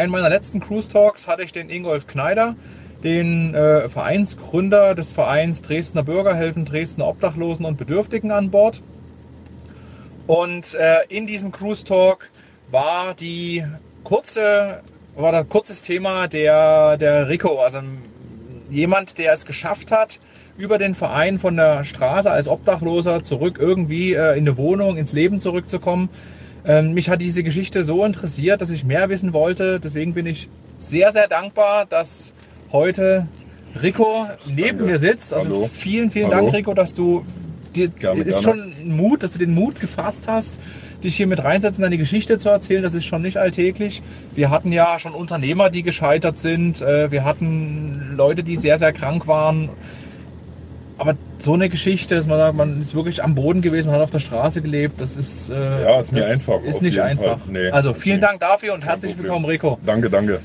einem meiner letzten Cruise Talks hatte ich den Ingolf Kneider, den äh, Vereinsgründer des Vereins Dresdner Bürger helfen Dresdner Obdachlosen und Bedürftigen an Bord. Und äh, in diesem Cruise Talk war die kurze, war das kurzes Thema der, der Rico, also jemand, der es geschafft hat, über den Verein von der Straße als Obdachloser zurück irgendwie äh, in eine Wohnung, ins Leben zurückzukommen. Ähm, mich hat diese Geschichte so interessiert, dass ich mehr wissen wollte. Deswegen bin ich sehr, sehr dankbar, dass heute Rico neben Danke. mir sitzt. Also Hallo. vielen, vielen Hallo. Dank, Rico, dass du dir Gerne, ist gerne. schon Mut, dass du den Mut gefasst hast, dich hier mit reinsetzen, deine Geschichte zu erzählen. Das ist schon nicht alltäglich. Wir hatten ja schon Unternehmer, die gescheitert sind. Äh, Wir hatten Leute, die sehr, sehr krank waren. Aber so eine Geschichte, dass man sagt, man ist wirklich am Boden gewesen, man hat auf der Straße gelebt, das ist, äh, Ja, ist nicht einfach, Ist nicht einfach. Nee. also vielen. Dank dafür und herzlich willkommen, Rico. Danke, danke.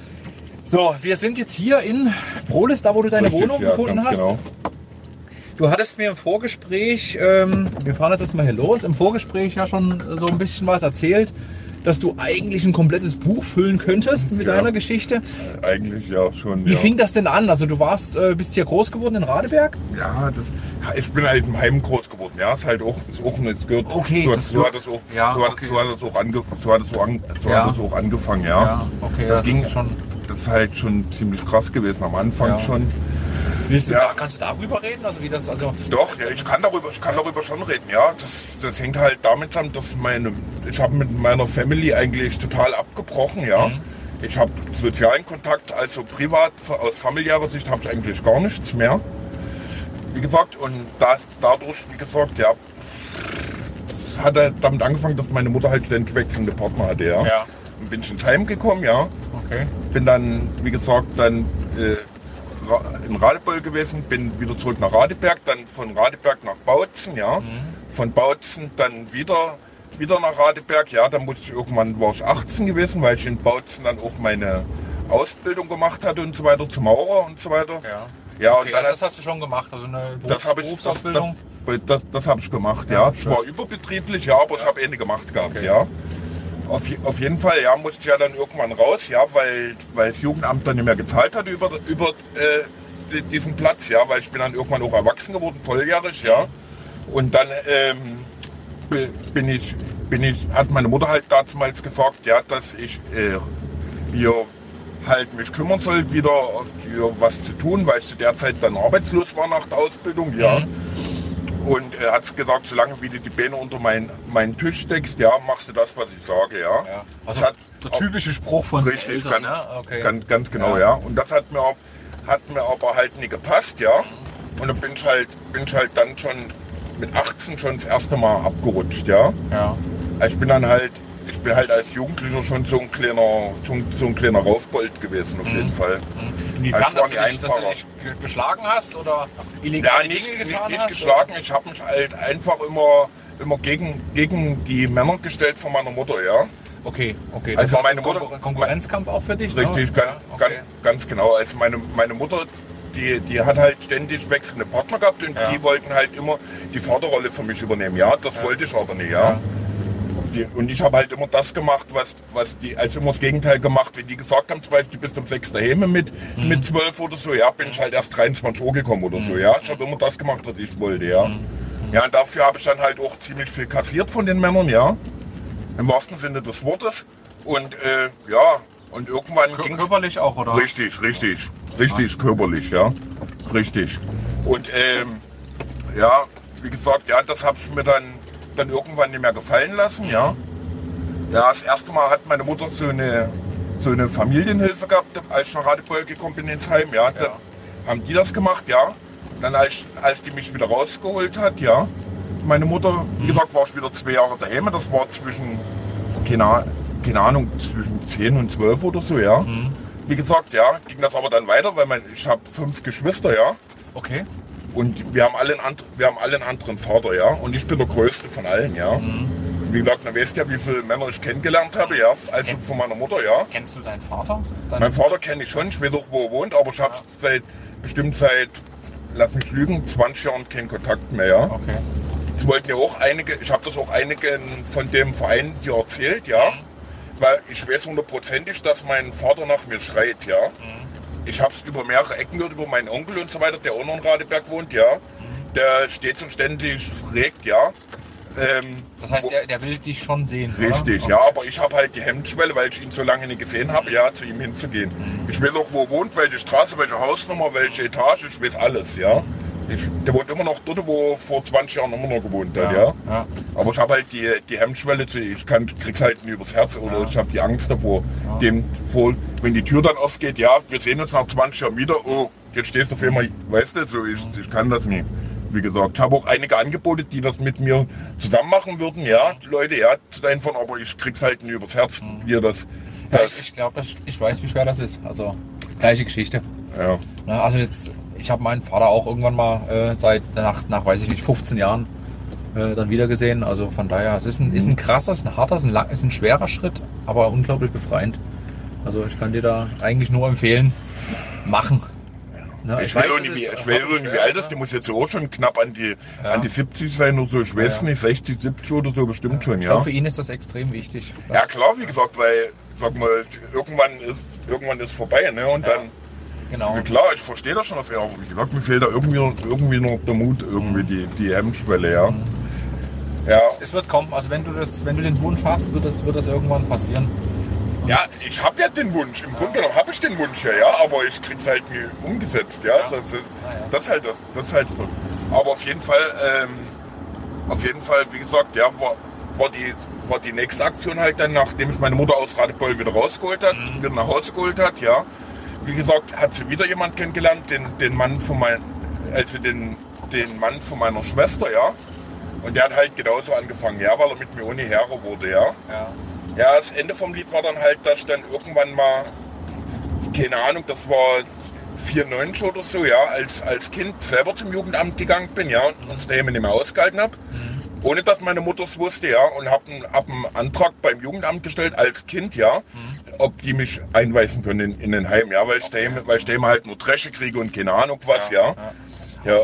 So, wir sind jetzt hier in Prolis, da wo du deine Richtig, Wohnung ja, gefunden hast. Genau. Du hattest mir im Vorgespräch, ähm, wir fahren jetzt erstmal hier los, im Vorgespräch ja schon so ein bisschen was erzählt, dass du eigentlich ein komplettes Buch füllen könntest mit Ja. deiner Geschichte. Eigentlich ja schon. Wie ja. fing das denn an? Also du warst, äh, bist hier groß geworden in Radeberg? Ja, das, ich bin halt im Heim groß geworden. Ja, ist halt auch, ist auch nicht gehört. Okay, so, das so hat es auch, ja, so hat, okay. es, so hat es auch, ange, so hat es so, an, so Ja. hat es auch angefangen. Ja, okay, das, ging ist schon. Das ist halt schon ziemlich krass gewesen am Anfang Ja. schon. Willst du Ja. da, kannst du darüber reden? Also wie das, also Doch, ja, ich kann darüber, ich kann darüber schon reden. Ja, das, das hängt halt damit zusammen, dass meine, ich habe mit meiner Family eigentlich total abgebrochen. Ja, ich habe sozialen Kontakt, also privat aus familiärer Sicht habe ich eigentlich gar nichts mehr. Wie gesagt, und das, dadurch, wie gesagt, ja, es hat halt damit angefangen, dass meine Mutter halt ständig wechselnde Partner hatte. Ja. Ja. Und bin ich ins Heim gekommen, ja okay. bin dann, wie gesagt, dann äh, in Radebeul gewesen, bin wieder zurück nach Radeberg, dann von Radeberg nach Bautzen, ja. Von Bautzen dann wieder, wieder nach Radeberg, ja. Dann musste ich irgendwann, war ich 18 gewesen, weil ich in Bautzen dann auch meine Ausbildung gemacht hatte und so weiter, zum Maurer und so weiter. Ja. Ja, Okay, und dann also das hast du schon gemacht, also eine Berufs das ich, das, das, Berufsausbildung. das, das, das habe ich gemacht, Ja, ja. schön. Zwar überbetrieblich, ja, aber ich habe Ende gemacht gehabt, Okay. ja. Auf, auf jeden Fall, ja, musste ja dann irgendwann raus, ja, weil, weil das Jugendamt dann nicht mehr gezahlt hat über, über äh, di- diesen Platz, ja, weil ich bin dann irgendwann auch erwachsen geworden, volljährig, ja. Und dann ähm, bi- bin ich, bin ich, hat meine Mutter halt damals gesagt, ja, dass ich äh, hier halt mich kümmern soll, wieder auf hier was zu tun, weil ich zu der Zeit dann arbeitslos war nach der Ausbildung, ja. Und er hat gesagt, solange wie du die Beine unter meinen meinen Tisch steckst, ja, machst du das, was ich sage, ja. Ja. Das Also hat der typische Spruch von richtig, Eltern, ganz, ne? Okay. ganz, ganz genau, Ja. ja. Und das hat mir, auch- hat mir aber halt nie gepasst, ja. Und dann bin ich halt, bin ich halt dann schon mit 18 schon das erste Mal abgerutscht, ja. ja. Also Ich bin dann halt, ich bin halt als Jugendlicher schon so ein kleiner, schon so ein kleiner Raufbold gewesen, auf jeden Fall. Inwiefern, Also dass du, nicht dich, dass du dich ge- geschlagen hast oder Ja, illegale nicht, Dinge nicht, getan nicht hast? geschlagen. Ich habe mich halt einfach immer, immer gegen, gegen die Männer gestellt von meiner Mutter, ja. Okay, okay. Also das war meine Mutter- Konkur- Konkurrenzkampf auch für dich? Richtig, ne? ganz, ja, okay. ganz, ganz genau. Also meine, meine Mutter, die, die hat halt ständig wechselnde Partner gehabt und Ja. die wollten halt immer die Vaterrolle für mich übernehmen. Ja, das wollte ich aber nicht, ja. Die, und ich habe halt immer das gemacht, was, was die, also immer das Gegenteil gemacht. Wenn die gesagt haben, zum Beispiel, du bist um sechs daheim mit, Mhm. mit zwölf oder so, ja, bin ich halt erst 23 Uhr gekommen oder so, ja. Ich habe immer das gemacht, was ich wollte, ja. Mhm. Ja, und dafür habe ich dann halt auch ziemlich viel kassiert von den Männern, ja. Im wahrsten Sinne des Wortes. Und äh, ja, und irgendwann Kör- ging Körperlich auch, oder? Richtig, richtig, richtig körperlich, ja, richtig. Und ähm, ja, wie gesagt, ja, das habe ich mir dann, dann irgendwann nicht mehr gefallen lassen, ja. Ja, das erste Mal hat meine Mutter so eine, so eine Familienhilfe gehabt, als ich nach Radebeul gekommen bin ins Heim, ja. Dann haben die das gemacht, ja. Dann als, als die mich wieder rausgeholt hat, ja. Meine Mutter, wie gesagt, war ich wieder zwei Jahre daheim. Das war zwischen, keine, keine Ahnung, zwischen 10 und 12 oder so, ja. Wie gesagt, ja, ging das aber dann weiter, weil mein, ich habe fünf Geschwister, ja. Okay. Und wir haben, alle einen, and- wir haben alle einen anderen Vater, ja. Und ich bin der Größte von allen, ja. Wie gesagt, man weiß ja, wie viele Männer ich kennengelernt habe, ja. Also von meiner Mutter, ja. Kennst du deinen Vater? Deinen Mein Vater kenne ich schon, ich weiß auch, wo er wohnt, aber ich habe seit, bestimmt seit, lass mich lügen, 20 Jahren keinen Kontakt mehr, ja. Okay. Es wollten ja auch einige, ich habe das auch einigen von dem Verein hier erzählt, ja. weil ich weiß hundertprozentig, dass mein Vater nach mir schreit, ja. Ich habe es über mehrere Ecken gehört, über meinen Onkel und so weiter, der auch noch in Radeberg wohnt, ja. Der steht und ständig fragt, ja. Ähm, Das heißt, der, der will dich schon sehen. Richtig, oder? ja, aber ich habe halt die Hemmschwelle, weil ich ihn so lange nicht gesehen habe, ja, zu ihm hinzugehen. Ich weiß auch, wo er wohnt, welche Straße, welche Hausnummer, welche Etage, ich weiß alles, ja. Ich, der wohnt immer noch dort, wo er vor 20 Jahren immer noch gewohnt hat, Ja, ja. ja. Aber ich habe halt die, die Hemmschwelle, zu, ich kann, krieg's halt nie übers Herz oder ich habe die Angst davor, dem vor, wenn die Tür dann aufgeht, ja, wir sehen uns nach 20 Jahren wieder, oh, jetzt stehst du auf einmal, weißt du, so, ich, ich kann das nie. Wie gesagt, ich habe auch einige Angebote, die das mit mir zusammen machen würden, ja, die Leute, ja, zu deinen von, aber ich krieg's halt nie übers Herz, wie das, Ja, das, ich ich glaube, ich weiß, wie schwer das ist. Also, gleiche Geschichte. ja. Ne, also jetzt, ich habe meinen Vater auch irgendwann mal äh, seit nach, nach, weiß ich nicht, 15 Jahren äh, dann wieder gesehen. Also von daher, es ist ein, ist ein krasser, es ist ein harter, ist ein, lang, ist ein schwerer Schritt, aber unglaublich befreiend. Also ich kann dir da eigentlich nur empfehlen, machen. Ne, Ich, will weiß, irgendwie, ich will schwer, alt ist, die muss jetzt auch schon knapp an die, Ja. an die 70 sein oder so, ich weiß Ja. nicht, 60, 70 oder so bestimmt schon, Ich ja. glaube, für ihn ist das extrem wichtig. Ja klar, wie gesagt, weil, sag mal, irgendwann ist, irgendwann ist vorbei, ne? Und dann, Genau. ja, klar, ich verstehe das schon auf jeden Fall, aber wie gesagt, mir fehlt da irgendwie, irgendwie noch der Mut, irgendwie die, die Hemmschwelle, ja. Ja, Es wird kommen. Also wenn du das, wenn du den Wunsch hast, wird das, wird das irgendwann passieren. ja, ich habe ja den Wunsch, im Grunde genommen habe ich den Wunsch ja, ja, aber ich krieg's halt nie umgesetzt, ja. Das, ist, das ist halt das, das ist halt, aber auf jeden Fall, ähm, auf jeden Fall, wie gesagt, ja, war, war, die, war die nächste Aktion halt dann, nachdem ich meine Mutter aus Radebeul wieder rausgeholt hat, wieder nach Hause geholt hat, ja. Wie gesagt, hat sie wieder jemand kennengelernt, den, den Mann von mein, also den, den Mann von meiner Schwester, ja. Und der hat halt genauso angefangen, ja, weil er mit mir ohne Herre wurde, ja. Ja. Ja, das Ende vom Lied war dann halt, dass ich dann irgendwann mal, keine Ahnung, das war 94 oder so, ja, als, als Kind selber zum Jugendamt gegangen bin, ja, und uns daheim nicht mehr ausgehalten habe. Ohne dass meine Mutter es wusste, ja, und habe einen, hab einen Antrag beim Jugendamt gestellt als Kind, ja, ob die mich einweisen können in, in den Heim, ja, weil ich weil ich daheim halt nur Dresche kriege und keine Ahnung was, ja. Ja,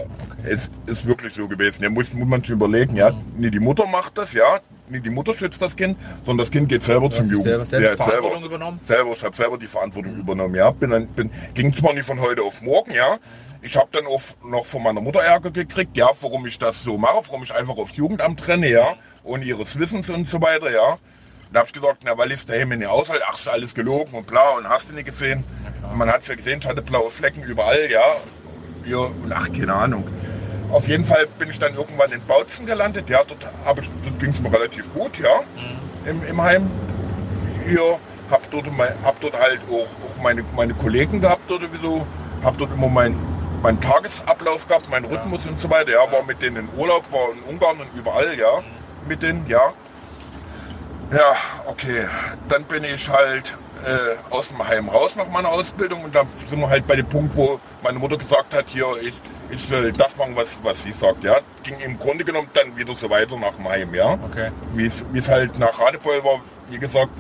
es ist wirklich so gewesen. Ja, muss, muss man sich überlegen, ja. Nicht die Mutter macht das, ja. Nicht die Mutter schützt das Kind, sondern das Kind geht selber zum hast Jugend. selber- selbst Ja, Verantwortung übernommen? Selber, ich habe selber die Verantwortung übernommen, ja. Bin, bin, ging zwar nicht von heute auf morgen, ja. Ich habe dann auch noch von meiner Mutter Ärger gekriegt, ja, warum ich das so mache, warum ich einfach aufs Jugendamt trenne, ja, ohne ihres Wissens und so weiter, ja. Da habe ich gesagt, na, weil ich es daheim nicht aushalte, ach, ist alles gelogen und bla und hast du nicht gesehen. Und man hat es ja gesehen, ich hatte blaue Flecken überall, ja. Ja, und ach, keine Ahnung. Auf jeden Fall bin ich dann irgendwann in Bautzen gelandet. Ja, dort habe ich, dort ging es mir relativ gut, ja, im, im Heim. Ja, hab dort, mein, hab dort halt auch, auch meine, meine Kollegen gehabt oder wieso. Hab dort immer mein, meinen Tagesablauf gehabt, meinen Rhythmus und so weiter. Ja, war mit denen in Urlaub, war in Ungarn und überall, ja, mit denen, ja. Ja, okay. Dann bin ich halt äh, aus dem Heim raus nach meiner Ausbildung und dann sind wir halt bei dem Punkt, wo meine Mutter gesagt hat, hier, ich, ich soll das machen, was, was sie sagt. Ja, ging im Grunde genommen dann wieder so weiter nach dem Heim, ja. Okay. Wie es halt nach Radebeul war, wie gesagt,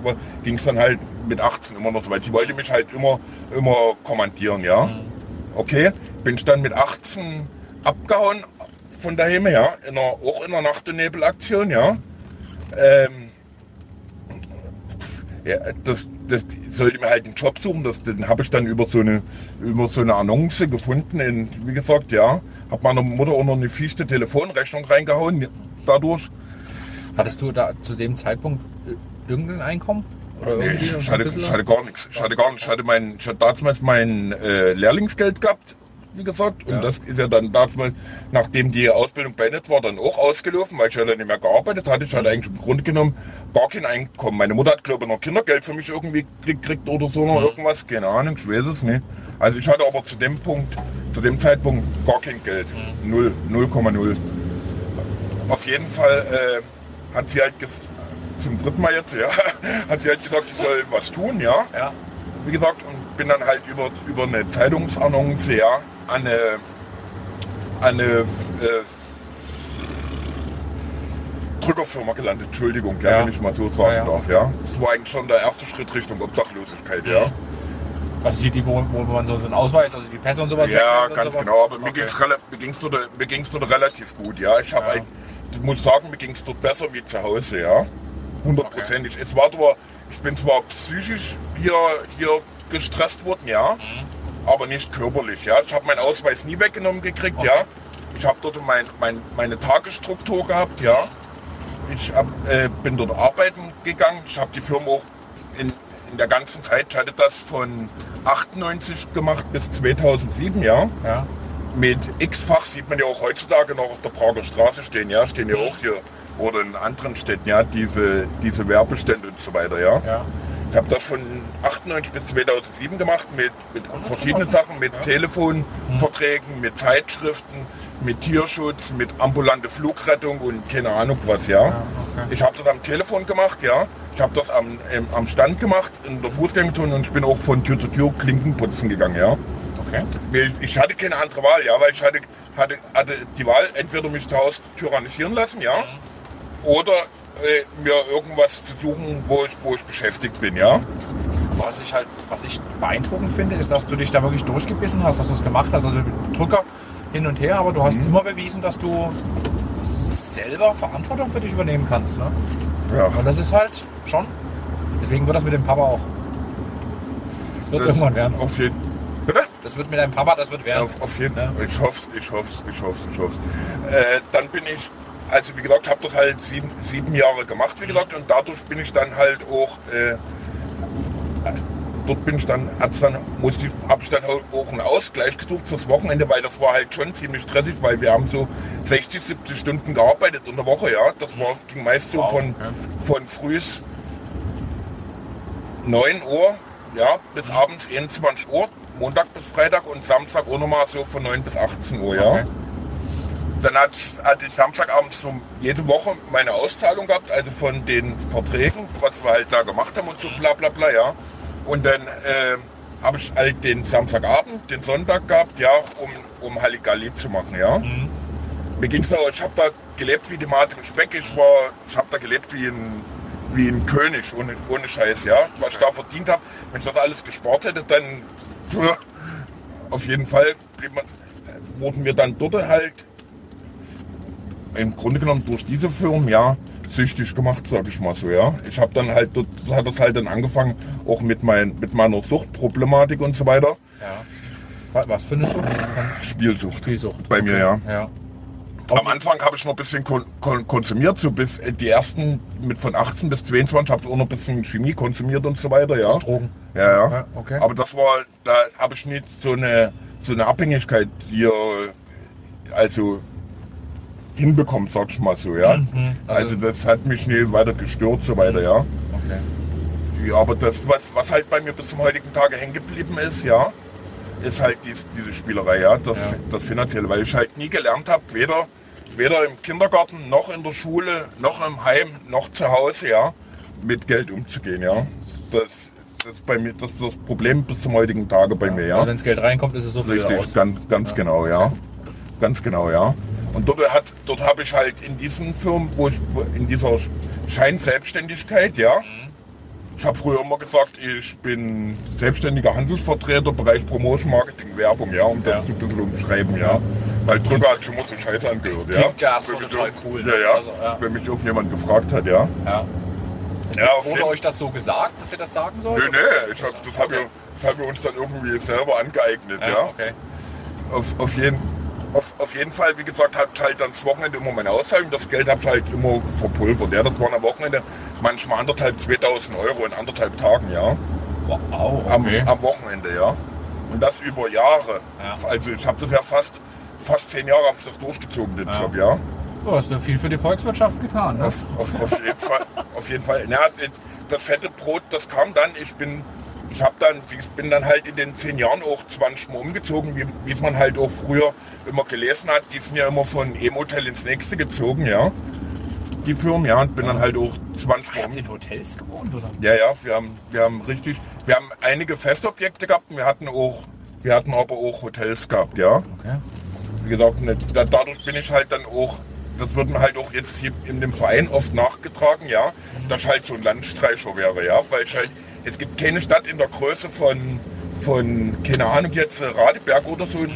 ging es dann halt mit 18 immer noch so weit. Sie wollte mich halt immer, immer kommandieren, ja. Okay, bin ich dann mit 18 abgehauen von daheim, ja, in einer, auch in einer Nacht- und Nebelaktion, ja. Ähm, ja, das, das sollte mir halt einen Job suchen. Das, den habe ich dann über so eine über so eine Annonce gefunden. In, wie gesagt, ja, habe meiner Mutter auch noch eine fieste Telefonrechnung reingehauen. Dadurch. Hattest du da zu dem Zeitpunkt äh, irgendein Einkommen? Oder Nee, ich, hatte, ich hatte gar nichts. Ich hatte gar nichts. Ich hatte, mein, ich hatte damals mein äh, Lehrlingsgeld gehabt, wie gesagt. Und Ja. das ist ja dann damals, nachdem die Ausbildung beendet war, dann auch ausgelaufen, weil ich ja dann nicht mehr gearbeitet hatte. Ich hatte eigentlich im Grunde genommen gar kein Einkommen. Meine Mutter hat, glaube ich, noch Kindergeld für mich irgendwie gekriegt oder so, noch irgendwas. Keine Ahnung, ich weiß es nicht. Also ich hatte aber zu dem Punkt, zu dem Zeitpunkt gar kein Geld. Null, 0,0. Auf jeden Fall äh, hat sie halt zum dritten Mal jetzt, ja, hat sie halt gesagt, ich soll was tun, ja. Ja. Wie gesagt, und bin dann halt über, über eine Zeitungsannonce, ja, eine, eine äh, Drückerfirma gelandet, Entschuldigung, ja, Ja. wenn ich mal so sagen Ja, ja. darf, ja. Das war eigentlich schon der erste Schritt Richtung Obdachlosigkeit, ja. Also die, die wo, wo man so, einen Ausweis, also die Pässe und sowas Ja, ganz sowas? genau, aber mir Okay. ging's rela- mir ging's dort, mir ging's relativ gut, ja. Ich habe Ja. ich muss sagen, mir ging's dort besser wie zu Hause, ja. Hundertprozentig. Es war zwar, ich bin zwar psychisch hier, hier gestresst worden, ja, aber nicht körperlich, ja. Ich habe meinen Ausweis nie weggenommen gekriegt, ja. Ich habe dort mein, mein, meine Tagesstruktur gehabt, ja. Ich hab, äh, bin dort arbeiten gegangen. Ich habe die Firma auch in, in der ganzen Zeit, ich hatte das von 98 gemacht bis 2007, ja. Ja. Mit X-Fach sieht man ja auch heutzutage noch auf der Prager Straße stehen, ja. Stehen ja auch hier oder in anderen Städten, ja, diese, diese Werbestände und so weiter, ja. Ja. Ich habe das von 98 bis 2007 gemacht mit, mit verschiedenen Sachen, mit Telefonverträgen, mit Zeitschriften, mit Tierschutz, mit ambulante Flugrettung und keine Ahnung was, ja. okay. Ich habe das am Telefon gemacht, ja. Ich habe das am, ähm, am Stand gemacht, in der Fußgängerzone und ich bin auch von Tür zu Tür Klinken putzen gegangen, ja. Okay. Ich hatte keine andere Wahl, ja, weil ich hatte, hatte, hatte die Wahl, entweder mich zu Hause tyrannisieren lassen, ja, oder äh, mir irgendwas zu suchen, wo ich, wo ich beschäftigt bin, ja. Was ich halt, was ich beeindruckend finde, ist, dass du dich da wirklich durchgebissen hast, dass du es gemacht hast. Also Drücker hin und her, aber du hast immer bewiesen, dass du selber Verantwortung für dich übernehmen kannst. Ne? Ja, Und das ist halt schon. Deswegen wird das mit dem Papa auch. Das wird irgendwann werden. Auf jeden Bitte? Das wird mit deinem Papa, das wird werden. Auf, auf jeden Ja. Ich hoffe ich hoffe ich hoffe ich hoffe äh, Dann bin ich, also wie gesagt, habe das halt sieben, sieben Jahre gemacht, wie gesagt, und dadurch bin ich dann halt auch, äh, dort bin ich dann, dann musste ich, habe ich dann auch einen Ausgleich gesucht fürs Wochenende, weil das war halt schon ziemlich stressig, weil wir haben so 60, 70 Stunden gearbeitet in der Woche, ja. Das war, ging meist so Wow, von, ja. von frühs 9 Uhr, ja, bis abends 21 Uhr, Montag bis Freitag und Samstag auch nochmal so von 9 bis 18 Uhr, ja. Okay. Dann hatte ich, hatte ich Samstagabends so jede Woche meine Auszahlung gehabt, also von den Verträgen, was wir halt da gemacht haben und so bla bla bla, ja. Und dann äh, habe ich halt den Samstagabend, den Sonntag gehabt, ja, um, um Halligalli zu machen, ja. Mir ging's da, ich habe da gelebt wie die Mate im Speck, ich war, ich habe da gelebt wie ein, wie ein König, ohne, ohne Scheiß, ja. Was ich da verdient habe, wenn ich das alles gespart hätte, dann auf jeden Fall man, wurden wir dann dort halt im Grunde genommen durch diese Firmen, ja, süchtig gemacht, sag ich mal so, ja. Ich habe dann halt, dort hat das halt dann angefangen, auch mit, mein, mit meiner Suchtproblematik und so weiter. Ja. Was, für eine Sucht? Spielsucht. Spielsucht. Bei mir, ja. Ja. Am Anfang habe ich noch ein bisschen kon kon konsumiert, so bis äh, die ersten mit von 18 bis 22 habe ich auch noch ein bisschen Chemie konsumiert und so weiter, ja. Drogen. Ja, ja. Ja, okay. Aber das war, da habe ich nicht so eine so eine Abhängigkeit hier, also hinbekommen, sag ich mal so, ja. Also- Also, das hat mich nie weiter gestört, so weiter, ja. Okay. Ja, aber das, was, was halt bei mir bis zum heutigen Tage hängen geblieben ist, ja, ist halt dies, diese Spielerei, ja, das, Ja. das Finanzielle, weil ich halt nie gelernt habe, weder, weder im Kindergarten, noch in der Schule, noch im Heim, noch zu Hause, ja, mit Geld umzugehen, ja. Das, das ist bei mir das, das Problem bis zum heutigen Tage bei mir, ja. Wenn das Geld reinkommt, ist es so viel Richtig, ganz, ganz genau, ja. Ganz genau, ja. Und dort hat, dort habe ich halt in diesen Firmen, wo ich, in dieser Scheinselbstständigkeit, ja. Ich habe früher immer gesagt, ich bin selbstständiger Handelsvertreter, Bereich Promotion, Marketing, Werbung, ja, um das Ja. ein bisschen umschreiben, ja. Weil drüber hat schon mal so Scheiße angehört, ja. Klingt ja erstmal total cool, Ja, ne? ja. Also, ja. Wenn mich irgendjemand gefragt hat, ja. Ja. Ja, Wurde euch das so gesagt, dass ihr das sagen sollt? Nee, nee, ich hab, das, haben wir, das haben wir uns dann irgendwie selber angeeignet, ja. Ja, okay. auf, auf, jeden, auf, auf jeden Fall, wie gesagt, hat halt dann das Wochenende immer meine Auszahlung. Das Geld habe ich halt immer verpulvert. Ja, das waren am Wochenende manchmal anderthalb, 2000 Euro in anderthalb Tagen, ja. Wow, Am, okay. am Wochenende, ja. Und das über Jahre. Ja. Also ich habe das ja fast, fast zehn Jahre das durchgezogen, den Job, ja. Du hast ja viel für die Volkswirtschaft getan. Ne? Auf, auf, auf jeden Fall. Auf jeden Fall. Na, das fette Brot, das kam dann. Ich bin, ich habe dann, ich bin dann halt in den zehn Jahren auch 20 Mal umgezogen, wie, wie es man halt auch früher immer gelesen hat. Die sind ja immer von einem Hotel ins nächste gezogen, ja. Die Firmen, ja, und bin dann halt auch 20 Mal Ihr habt um. in Hotels gewohnt, oder? Ja, ja, wir haben, wir haben richtig, wir haben einige Festobjekte gehabt, und wir hatten auch, wir hatten aber auch Hotels gehabt, ja Okay. wie gesagt, ne, da- dadurch bin ich halt dann auch, das wird mir halt auch jetzt hier in dem Verein oft nachgetragen, ja, dass ich halt so ein Landstreicher wäre, ja, weil ich halt, es gibt keine Stadt in der Größe von, von keine Ahnung jetzt, äh, Radeberg oder so in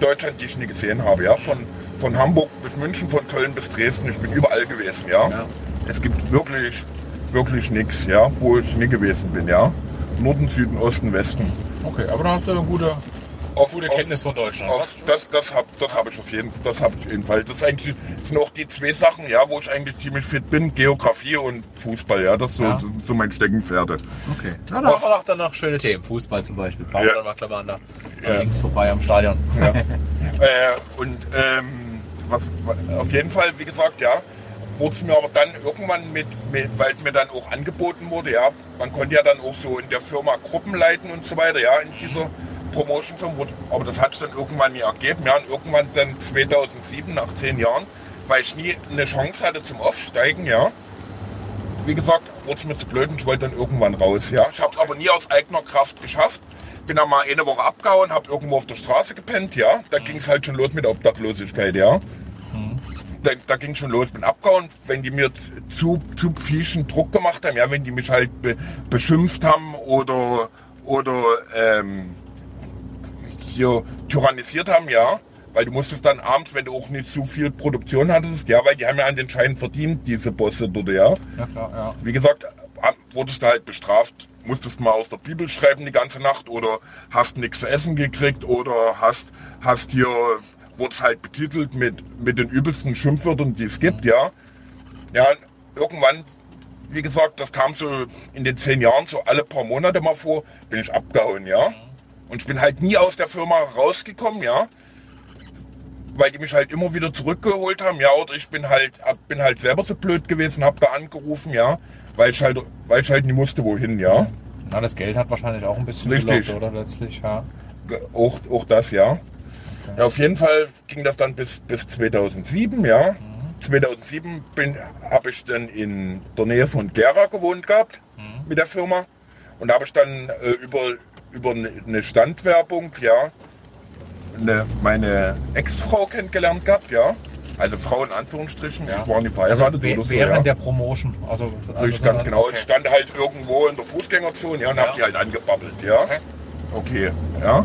Deutschland, die ich nie gesehen habe, ja, von, von Hamburg bis München, von Köln bis Dresden, ich bin überall gewesen, ja. Ja. Es gibt wirklich wirklich nichts, ja, wo ich nie gewesen bin, ja. Norden, Süden, Osten, Westen. Okay, aber dann hast du eine gute, Auf, gute auf- Kenntnis von Deutschland. Auf, das das habe das hab ich auf jeden Fall. Das ich jedenfalls. Das, ist eigentlich, das sind auch die zwei Sachen, ja, wo ich eigentlich ziemlich fit bin: Geografie und Fußball. Ja, das ist so, Ja. so, so mein Steckenpferde. Okay. Na, da haben wir dann noch schöne Themen. Fußball zum Beispiel. Fahren wir Ja. dann mal an der, Ja. links vorbei am Stadion. Ja. äh, und ähm, was, auf jeden Fall, wie gesagt, ja, wurde es mir aber dann irgendwann mit, mit, weil mir dann auch angeboten wurde, ja, man konnte ja dann auch so in der Firma Gruppen leiten und so weiter, ja, in dieser Promotion-Firma, wurde- aber das hat sich dann irgendwann nie ergeben, ja, und irgendwann dann 2007, nach zehn Jahren, weil ich nie eine Chance hatte zum Aufsteigen, ja, wie gesagt, wurde es mir zu blöd und ich wollte dann irgendwann raus. Ja. Ich habe es aber nie aus eigener Kraft geschafft. Bin dann mal eine Woche abgehauen, habe irgendwo auf der Straße gepennt. Ja. Da ging es halt schon los mit der Obdachlosigkeit. Ja. Da, da ging schon los, bin abgehauen, wenn die mir zu, zu psychischen Druck gemacht haben, ja, wenn die mich halt be, beschimpft haben oder, oder ähm, hier tyrannisiert haben, ja. Weil du musstest dann abends, wenn du auch nicht zu viel Produktion hattest, ja, weil die haben ja an den Schein verdient, diese Bosse dort, ja. Ja, klar, ja. Wie gesagt, wurdest du halt bestraft, musstest mal aus der Bibel schreiben die ganze Nacht oder hast nichts zu essen gekriegt oder hast, hast hier, wurdest halt betitelt mit, mit den übelsten Schimpfwörtern, die es gibt, ja. Ja, irgendwann, wie gesagt, das kam so in den zehn Jahren so alle paar Monate mal vor, bin ich abgehauen, ja. Und ich bin halt nie aus der Firma rausgekommen, ja. Weil die mich halt immer wieder zurückgeholt haben, ja, oder ich bin halt, hab- bin halt selber so blöd gewesen, hab da angerufen, ja, weil ich halt, weil ich halt nie wusste, wohin, ja. Na, das Geld hat wahrscheinlich auch ein bisschen Richtig. gelockt, oder letztlich, ja. Auch, auch das, ja. ja. Auf jeden Fall ging das dann bis, bis 2007, ja. 2007 bin, habe ich dann in der Nähe von Gera gewohnt gehabt mit der Firma. Und da habe ich dann äh, über, über eine eine Standwerbung, ja, eine, meine Ex-Frau kennengelernt gehabt, ja. Also Frau in Anführungsstrichen, ich war nie verheiratet we- oder so, während ja. der Promotion. Also, also Richtig, ganz genau. Okay. Ich stand halt irgendwo in der Fußgängerzone ja, und hab die halt angebabbelt, ja. Okay. Okay, ja.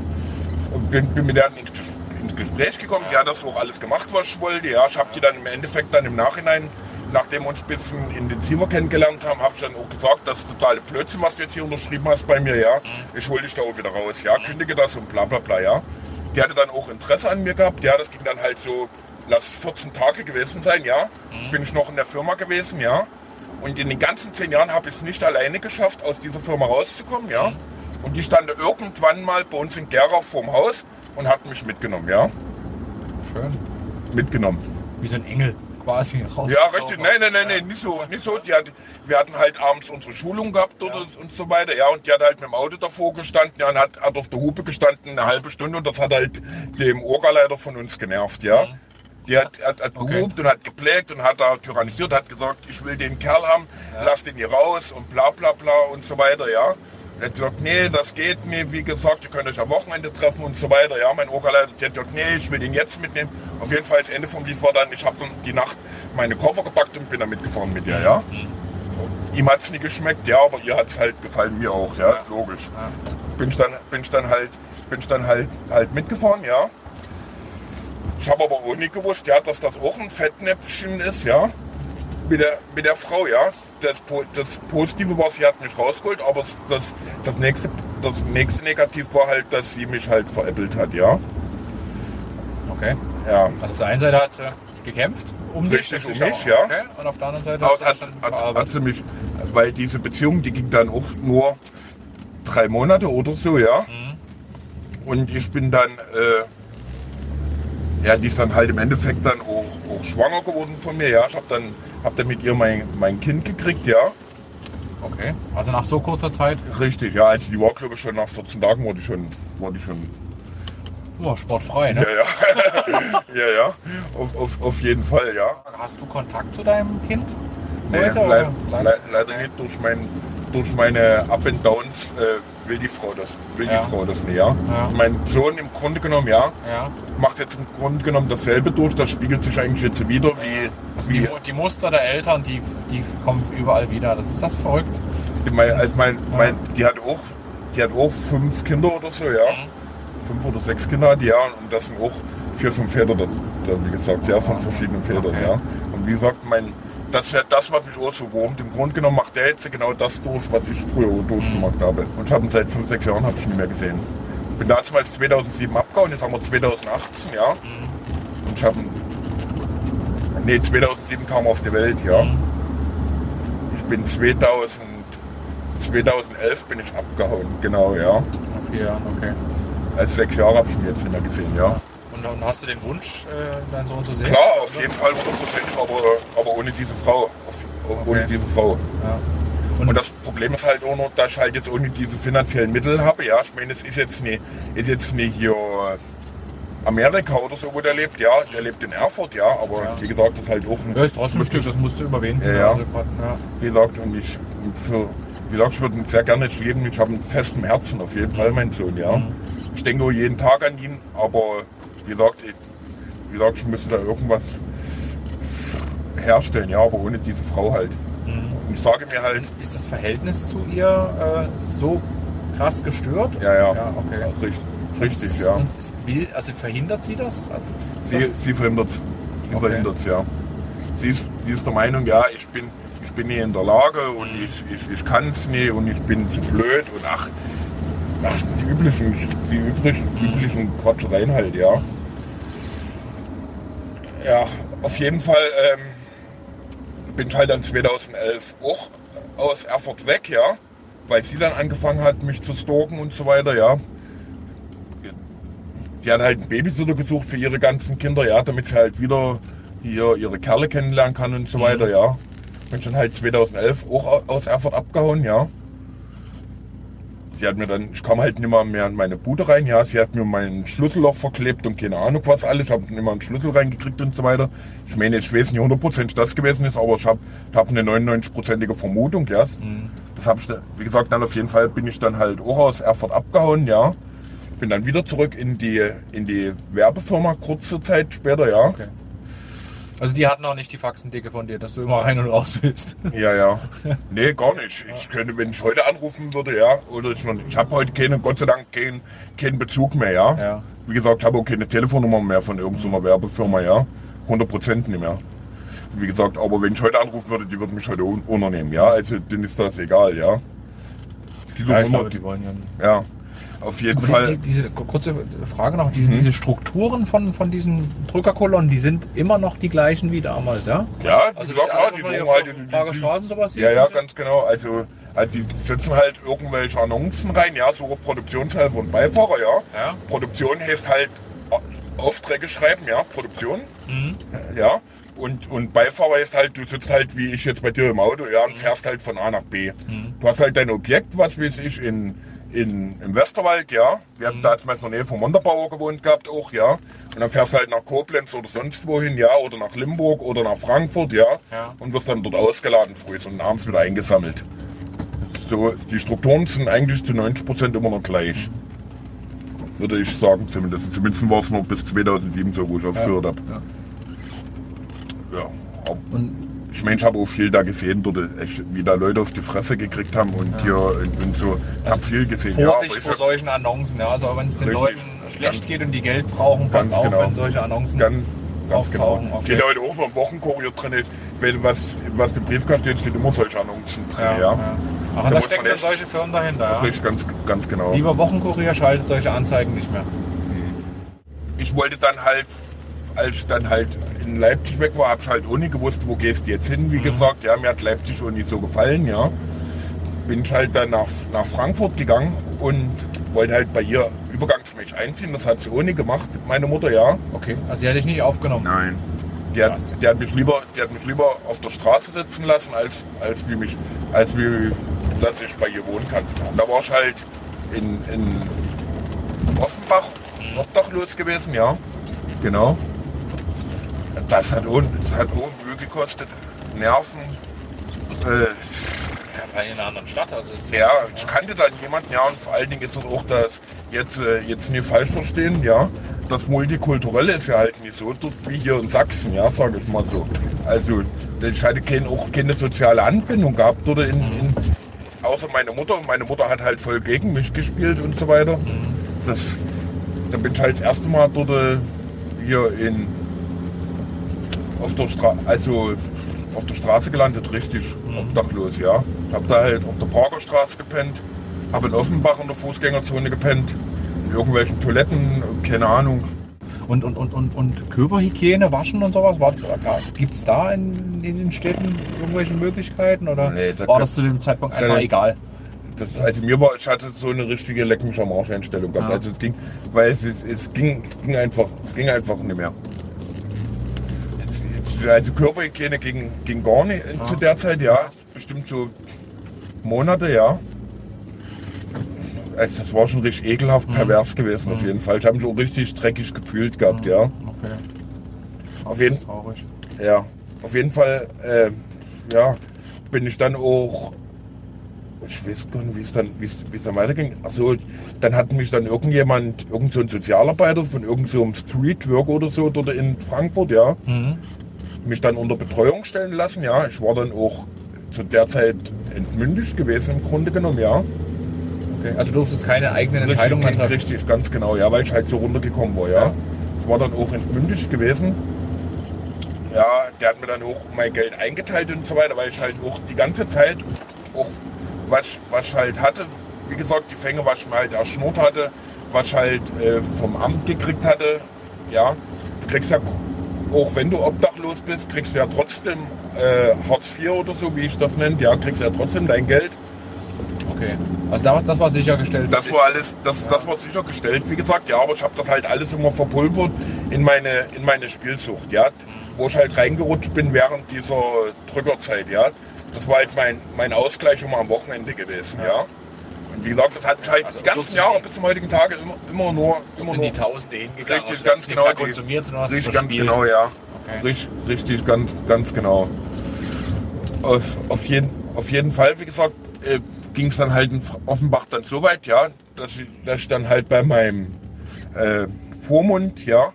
Und bin, bin mit der ins, Ges- ins Gespräch gekommen. Die hat das auch alles gemacht, was ich wollte. Ja, ich habe die dann im Endeffekt dann im Nachhinein, nachdem wir uns ein bisschen intensiver kennengelernt haben, habe ich dann auch gesagt, das ist totale Blödsinn, was du jetzt hier unterschrieben hast bei mir, ja. Ich hol dich da auch wieder raus, ja. Kündige das und bla bla bla, ja. Die hatte dann auch Interesse an mir gehabt. Ja, das ging dann halt so, lass 14 Tage gewesen sein, ja. Bin ich noch in der Firma gewesen, ja. Und in den ganzen zehn Jahren habe ich es nicht alleine geschafft, aus dieser Firma rauszukommen, ja. Und die stand irgendwann mal bei uns in Gera vorm Haus und hat mich mitgenommen, ja. Schön. Mitgenommen. Wie so ein Engel quasi raus. Ja, richtig. Nein, nein, nein, nein, nicht so, nicht so. Die hat, wir hatten halt abends unsere Schulung gehabt dort und so weiter, ja. Und die hat halt mit dem Auto davor gestanden, ja, und hat, hat auf der Hupe gestanden eine halbe Stunde und das hat halt dem Orgaleiter von uns genervt, ja. Die hat, hat, hat Okay. gehupt und hat geplägt und hat da tyrannisiert, hat gesagt, ich will den Kerl haben, lass den hier raus und bla bla bla und so weiter, ja. Und er hat nee, das geht nicht, wie gesagt, ihr könnt euch am Wochenende treffen und so weiter, ja. Mein Orgaleiter, der hat nee, ich will den jetzt mitnehmen. Auf jeden Fall, das Ende vom Lied war dann, ich habe dann die Nacht meine Koffer gepackt und bin dann mitgefahren mit ihr, ja. Ihm hat's nie geschmeckt, ja, aber ihr hat's halt gefallen, mir auch, ja, logisch. Bin ich dann, bin ich dann halt, bin ich dann halt, halt mitgefahren, ja. Ich habe aber auch nicht gewusst, ja, dass das auch ein Fettnäpfchen ist, ja. Mit der, mit der Frau, ja. Das, das Positive war, sie hat mich rausgeholt, aber das, das, nächste, das nächste Negativ war halt, dass sie mich halt veräppelt hat, ja. Okay. Ja. Also auf der einen Seite hat sie gekämpft, um dich. Richtig, das um mich, ja. Okay. Und auf der anderen Seite hat, hat, hat verarbeitet. sie mich, weil diese Beziehung, die ging dann auch nur drei Monate oder so, ja. Und ich bin dann, äh, ja, die ist dann halt im Endeffekt dann auch, auch schwanger geworden von mir, ja. Ich habe dann, hab dann mit ihr mein, mein Kind gekriegt, ja. Okay. Also nach so kurzer Zeit, Richtig, ja. Also die war, glaube ich, schon nach 14 Tagen war die schon, war die schon oh, sportfrei, ne? ja, ja. ja, ja. Auf, auf, auf jeden Fall, ja. Hast du Kontakt zu deinem Kind? Nee, heute, leid, oder? le leider nicht durch, mein, durch meine Up and Downs äh, will die Frau das, will Ja. die Frau das nicht, ja. Ja. Mein Sohn im Grunde genommen, ja, Ja. macht jetzt im Grunde genommen dasselbe durch. Das spiegelt sich eigentlich jetzt wieder wie, Also wie die, die Muster der Eltern, die, die kommen überall wieder. Das ist das verrückt. mein, als mein, mein, die hat auch, die hat auch fünf Kinder oder so, ja. fünf oder sechs Kinder hat, ja, und das sind auch vier, fünf Väter, wie gesagt, ja, von verschiedenen Vätern, Okay. ja. Und wie gesagt, mein, das ist ja das, was mich auch so wurmt. Im Grunde genommen macht der jetzt genau das durch, was ich früher auch durchgemacht habe. Und ich habe ihn seit fünf, sechs Jahren habe ich ihn nicht mehr gesehen. Ich bin damals 2007 abgehauen, jetzt haben wir 2018, ja. Und ich habe ihn, nee, 2007 kam er auf die Welt, ja. Ich bin 2000, 2011 bin ich abgehauen, genau, ja. Vier Jahren, okay. Als sechs Jahre habe ich ihn jetzt nicht mehr gesehen, ja. Und, und hast du den Wunsch, äh, deinen Sohn zu sehen? Klar, auf jeden Fall hundertprozentig, aber, aber ohne diese Frau. Auf, ohne Okay. diese Frau. Ja. Und, das Problem ist halt auch noch, dass ich halt jetzt ohne diese finanziellen Mittel habe. Ja, ich meine, es ist jetzt nicht, ist jetzt nicht hier Amerika oder so, wo der lebt. Ja, der lebt in Erfurt, ja. Aber Ja. wie gesagt, das ist halt auch ein, Ja, ist trotzdem ein Stück, das musst du überwinden. Ja, ja. Also, ja. wie gesagt, und ich, und für, wie gesagt, ich würde ihn sehr gerne leben. Ich habe einen festen Herzen, auf jeden Fall, mein Sohn, ja. Mhm. Ich denke auch jeden Tag an ihn, aber wie gesagt, ich, wie gesagt, ich müsste da irgendwas herstellen, ja, aber ohne diese Frau halt. Mhm. Und ich sage mir halt, Ist das Verhältnis zu ihr äh, so krass gestört? ja, ja, Ja, okay. richtig, richtig, ja. Und es will, also verhindert sie das? Also, Sie, das sie verhindert Sie Okay. verhindert ja. Sie ist, sie ist der Meinung, ja, ich bin, ich bin nicht in der Lage und ich, ich, ich kann es nicht und ich bin zu blöd und ach, ach die üblichen, die üblichen, üblichen Quatschereien halt, ja. Ja, auf jeden Fall ähm, bin ich halt dann 2011 auch aus Erfurt weg, ja, weil sie dann angefangen hat, mich zu stalken und so weiter, ja. Die hat halt einen Babysitter gesucht für ihre ganzen Kinder, ja, damit sie halt wieder hier ihre Kerle kennenlernen kann und so weiter, ja. Bin schon halt 2011 auch au- aus Erfurt abgehauen, ja. Sie hat mir dann, ich kam halt nicht mehr mehr in meine Bude rein, ja. Sie hat mir mein Schlüsselloch verklebt und keine Ahnung was alles. Ich habe nicht mehr einen Schlüssel reingekriegt und so weiter. Ich meine, ich weiß nicht hundertprozentig das gewesen ist, aber ich habe hab eine 99-prozentige Vermutung, ja. Das habe ich, wie gesagt, dann auf jeden Fall bin ich dann halt auch aus Erfurt abgehauen, ja. Bin dann wieder zurück in die, in die Werbefirma, kurze Zeit später, ja. okay. Also die hatten auch nicht die Faxendicke von dir, dass du immer rein und raus bist. Ja, ja. Nee, gar nicht. Ich könnte, wenn ich heute anrufen würde, ja, oder ich, nicht- ich habe heute keine, Gott sei Dank, keinen keinen Bezug mehr, ja. Ja. Wie gesagt, ich habe auch keine Telefonnummer mehr von irgendeiner Werbefirma, ja. 100 Prozent nicht mehr. Wie gesagt, aber wenn ich heute anrufen würde, die würden mich heute un unternehmen, ja. Also denen ist das egal, ja. Die Ja, ich immer, glaube, die, die wollen ja. ja. Auf jeden Aber Fall. die, die, diese kurze Frage noch, diese, diese Strukturen von, von diesen Drückerkolonnen, die sind immer noch die gleichen wie damals, ja? ja, Also das ja, die auf halt der die- die- Prager die- Straße sowas Ja, ja, ganz genau. Also, also die setzen halt irgendwelche Annoncen rein, ja, so Produktionshelfer und Beifahrer, ja. Ja. Produktion heißt halt Au- Aufträge schreiben, ja, Produktion. Mhm. Ja. Und, und Beifahrer ist halt, du sitzt halt wie ich jetzt bei dir im Auto, ja, Mhm. und fährst halt von A nach B. Du hast halt dein Objekt, was weiß ich, in, in, im Westerwald, ja. Wir Mhm. hatten da damals in der Nähe vom Monderbauer gewohnt gehabt auch, ja. Und dann fährst du halt nach Koblenz oder sonst wohin, ja, oder nach Limburg oder nach Frankfurt, ja. Ja. Und wirst dann dort ausgeladen früh und abends wieder eingesammelt. So, die Strukturen sind eigentlich zu 90% immer noch gleich. Würde ich sagen zumindest. Zumindest war es noch bis 2007 so, wo ich aufgehört habe. Ja. Ja. Und Ich meine, ich habe auch viel da gesehen, dort, echt, wie da Leute auf die Fresse gekriegt haben und hier und, und so. Ich habe viel gesehen. ja, aber Vorsicht ich vor solchen Annoncen, ja. Also wenn es den. Leuten schlecht Ganz- geht und die Geld brauchen, passt auf, genau. wenn solche Annoncen Ganz, ganz genau. Okay. Steht heute auch noch im Wochenkurier drin. Wenn was, was im Briefkasten steht, steht immer solche Annoncen drin. Ja, Ja, ja. Ach, Da da stecken echt- solche Firmen dahinter, ja. Richtig, ganz, ganz genau. Lieber Wochenkurier schaltet solche Anzeigen nicht mehr. ich wollte dann halt, als dann halt in Leipzig weg war, habe ich halt nicht gewusst, wo gehst du jetzt hin, wie Mhm. gesagt. Ja, mir hat Leipzig auch nicht so gefallen, ja. Bin ich halt dann nach, nach Frankfurt gegangen und wollte halt bei ihr übergangsmäßig einziehen. Das hat sie nicht gemacht, meine Mutter, ja. Okay, also die hätte ich nicht aufgenommen. Nein. Die hat, die, hat mich lieber, die hat mich lieber auf der Straße sitzen lassen, als, als, wie mich, als wie, dass ich bei ihr wohnen kann. Da war ich halt in, in Offenbach obdachlos gewesen, ja. Genau. Das hat, auch, das hat Mühe gekostet. Nerven. Äh, Ja, weil in einer anderen Stadt. Also ja, ich kannte dann jemanden, ja, und vor allen Dingen ist es auch das, jetzt, äh, jetzt nicht falsch verstehen, ja, das Multikulturelle ist ja halt nicht so dort wie hier in Sachsen, ja, sage ich mal so. Also, ich hatte kein, auch keine soziale Anbindung gehabt oder in, in, außer meine Mutter und meine Mutter hat halt voll gegen mich gespielt und so weiter. Das, dann bin ich halt das erste Mal dort äh, hier in auf der Straße, also auf der Straße gelandet, richtig obdachlos, ja. Hab da halt auf der Parkerstraße gepennt, hab in Offenbach in der Fußgängerzone gepennt, in irgendwelchen Toiletten, keine Ahnung. Und, und, und, und, und Körperhygiene, Waschen und sowas, gibt es da in, in den Städten irgendwelche Möglichkeiten oder Nee, da war das zu dem Zeitpunkt einfach Nee. egal? Das, also mir war, ich hatte so eine richtige Leck mich am Arsch Einstellung gehabt. Ja. Also es ging, weil es, es, es ging, ging einfach, es ging einfach nicht mehr. Es- Also Körperhygiene ging, ging gar nicht zu der Zeit, ja. Bestimmt so Monate, ja. Also das war schon richtig ekelhaft Mhm. pervers gewesen, auf jeden Fall. Ich habe mich auch richtig dreckig gefühlt gehabt, ja. Okay. Auf Das jeden- ist traurig. Ja, auf jeden Fall, äh, ja, bin ich dann auch, ich weiß gar nicht, wie es dann, wie es, wie es dann weiterging. Achso, dann hat mich dann irgendjemand, irgend so ein Sozialarbeiter von irgend so Streetwork oder so dort in Frankfurt, ja, mich dann unter Betreuung stellen lassen, ja. Ich war dann auch zu der Zeit entmündigt gewesen im Grunde genommen, ja. Okay. Also du durftest keine eigenen Richtig, Entscheidungen treffen. richtig, ganz genau, ja, weil ich halt so runtergekommen war, ja. Ja. Ich war dann auch entmündigt gewesen. Ja, der hat mir dann auch mein Geld eingeteilt und so weiter, weil ich halt auch die ganze Zeit auch was, was ich halt hatte, wie gesagt, die Fänge, was ich mir halt erschnurrt hatte, was ich halt äh, vom Amt gekriegt hatte, ja, du kriegst ja, auch wenn du obdachlos bist, kriegst du ja trotzdem äh, Hartz IV oder so, wie ich das nenne, ja, kriegst du ja trotzdem dein Geld. Okay. Also da, das war sichergestellt. Das war alles, das, das war sichergestellt, wie gesagt, ja, aber ich habe das halt alles immer verpulvert in meine, in meine Spielsucht, ja, wo ich halt reingerutscht bin während dieser Drückerzeit, ja. Das war halt mein, mein Ausgleich immer am Wochenende gewesen, ja. Und wie gesagt, das hat halt Also die ganzen Jahre bis zum heutigen Tage immer, immer nur, immer sind nur die Tausende hingegangen. richtig, ganz genau, die- konsumiert, sondern hast richtig, ganz genau, ja. Okay. Richtig, richtig, ganz, ganz genau. Auf, auf, jeden, auf jeden Fall, wie gesagt, äh, ging es dann halt in Offenbach dann so weit, ja, dass ich, dass ich dann halt bei meinem äh, Vormund, ja,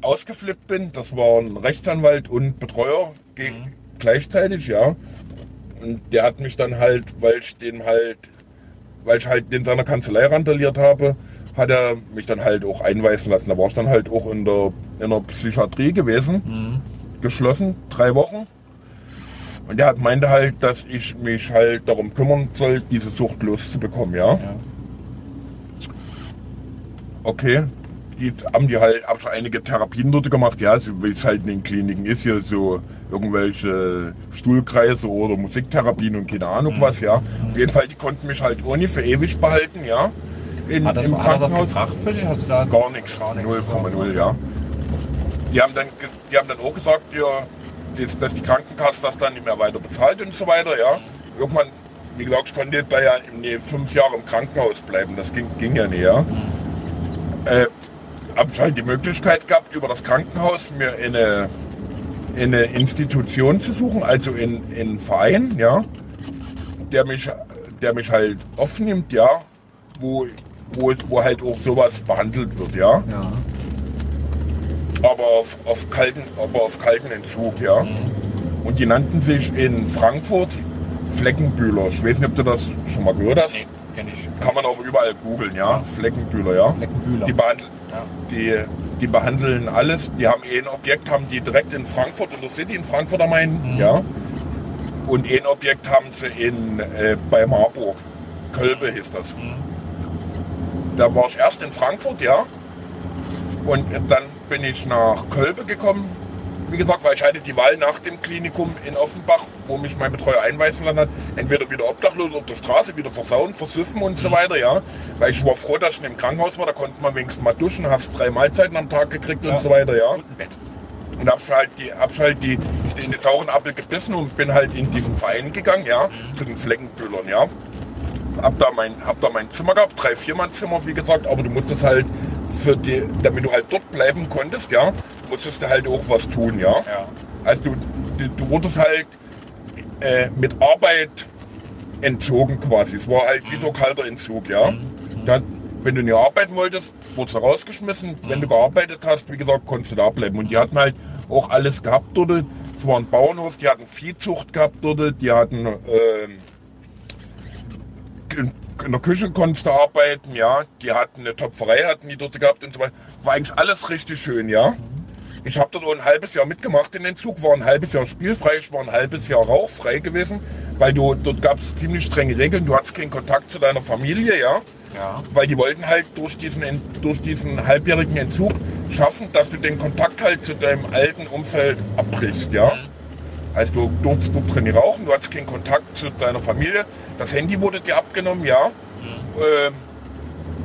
ausgeflippt bin. Das war ein Rechtsanwalt und Betreuer Mhm. gleichzeitig, ja. Und der hat mich dann halt, weil ich den halt, weil ich halt in seiner Kanzlei randaliert habe, hat er mich dann halt auch einweisen lassen. Da war ich dann halt auch in der, in der Psychiatrie gewesen, geschlossen, drei Wochen. Und der hat meinte halt, dass ich mich halt darum kümmern soll, diese Sucht loszubekommen, ja. Ja. Okay. Die haben die halt, hab schon einige Therapien dort gemacht, ja, so wie es halt in den Kliniken ist, hier so irgendwelche Stuhlkreise oder Musiktherapien und keine Ahnung was, ja. Auf jeden Fall, die konnten mich halt ohne für ewig behalten, ja. In, Hat das, Im hat das gebracht für dich? Hast du da Gar nichts. Gar nichts. 0,0, ja. Die haben, dann, die haben dann auch gesagt, ja, dass, die Krankenkasse das dann nicht mehr weiter bezahlt und so weiter, ja. Irgendwann, wie gesagt, ich konnte da ja fünf Jahre im Krankenhaus bleiben. Das ging, ging ja nicht, ja. Äh, habe ich halt die Möglichkeit gehabt, über das Krankenhaus mir in eine, in eine Institution zu suchen, also in, in einen Verein, ja, der mich, der mich halt aufnimmt, ja, wo, wo, wo halt auch sowas behandelt wird, ja. Ja. Aber auf, auf, kalten, aber auf kalten Entzug, ja. Und die nannten sich in Frankfurt Fleckenbühler. Ich weiß nicht, ob du das schon mal gehört hast. Nee, kenn ich. Kann man auch überall googeln, ja. Fleckenbühler, ja. Fleckenbühler. Die behandeln, Ja. Die, die behandeln alles. Die haben eh ein Objekt, haben die direkt in Frankfurt, in der City in Frankfurt am Main, ja. Und ein Objekt haben sie in, äh, bei Marburg. Kölbe hieß das. Da war ich erst in Frankfurt, ja. Und dann bin ich nach Kölbe gekommen. Wie gesagt, weil ich hatte die Wahl nach dem Klinikum in Offenbach, wo mich mein Betreuer einweisen lassen hat, entweder wieder obdachlos auf der Straße, wieder versauen, versüffen und so weiter, ja. Weil ich war froh, dass ich im Krankenhaus war, da konnte man wenigstens mal duschen, hast drei Mahlzeiten am Tag gekriegt Ja. und so weiter, ja. Und Bett. Und halt die, hab halt die, in den sauren Apfel gebissen und bin halt in diesen Verein gegangen, ja, zu den Fleckenbüllern, ja. Hab da mein, hab da mein Zimmer gehabt, drei, viermann Zimmer, wie gesagt, aber du musstest halt für die, damit du halt dort bleiben konntest, ja, musstest du halt auch was tun, ja. Ja. Also du, du, du wurdest halt äh, mit Arbeit entzogen quasi. Es war halt wie so kalter Entzug, ja. Da, wenn du nicht arbeiten wolltest, wurdest du rausgeschmissen. Wenn du gearbeitet hast, wie gesagt, konntest du da bleiben. Und die hatten halt auch alles gehabt dort. Es war ein Bauernhof, die hatten Viehzucht gehabt dort, die hatten ähm, G- in der Küche konntest du arbeiten, ja. Die hatten eine Töpferei, hatten die dort gehabt und so weiter. War eigentlich alles richtig schön, ja. Ich habe dort ein halbes Jahr mitgemacht in den Zug, war ein halbes Jahr spielfrei, ich war ein halbes Jahr rauchfrei gewesen, weil du dort gab es ziemlich strenge Regeln. Du hattest keinen Kontakt zu deiner Familie, ja. Ja. Weil die wollten halt durch diesen, durch diesen halbjährigen Entzug schaffen, dass du den Kontakt halt zu deinem alten Umfeld abbrichst, ja. Also du durftest dort drin rauchen, du hattest keinen Kontakt zu deiner Familie. Das Handy wurde dir abgenommen, ja. Ähm,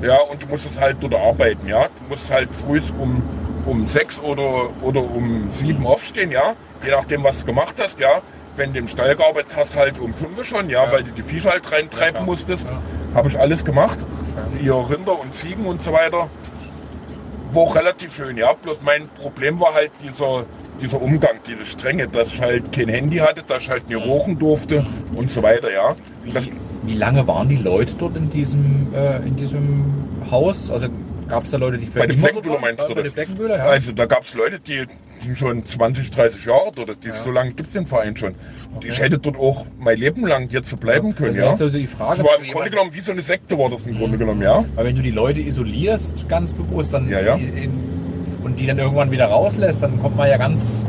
ja, und du musstest halt dort arbeiten, ja. Du musst halt früh um, um sechs oder, oder um sieben aufstehen, ja. Je nachdem, was du gemacht hast, ja. Wenn du im Stall gearbeitet hast, halt um fünf schon, ja, weil du die Viecher halt reintreiben klar. musstest. Ja. Habe ich alles gemacht. Ihr Rinder und Ziegen und so weiter. War auch relativ schön, ja. Bloß mein Problem war halt dieser, dieser Umgang, diese Strenge, dass ich halt kein Handy hatte, dass ich halt nie rauchen durfte und so weiter, ja. Das, Wie, wie lange waren die Leute dort in diesem, äh, in diesem Haus? Also gab es da Leute, die für Bei den Fleckenbühler meinst du, Bei oder? den Fleckenbühler, ja. Also da gab es Leute, die sind schon 20, 30 Jahre dort. Die So lange gibt es den Verein schon. Und ich hätte dort auch mein Leben lang hier zu bleiben können, Das ja. also die Frage, Das war im Grunde genommen wie so eine Sekte war das im Grunde genommen, ja. Weil wenn du die Leute isolierst, ganz bewusst, dann Ja, ja. In, und die dann irgendwann wieder rauslässt, dann kommt man ja ganz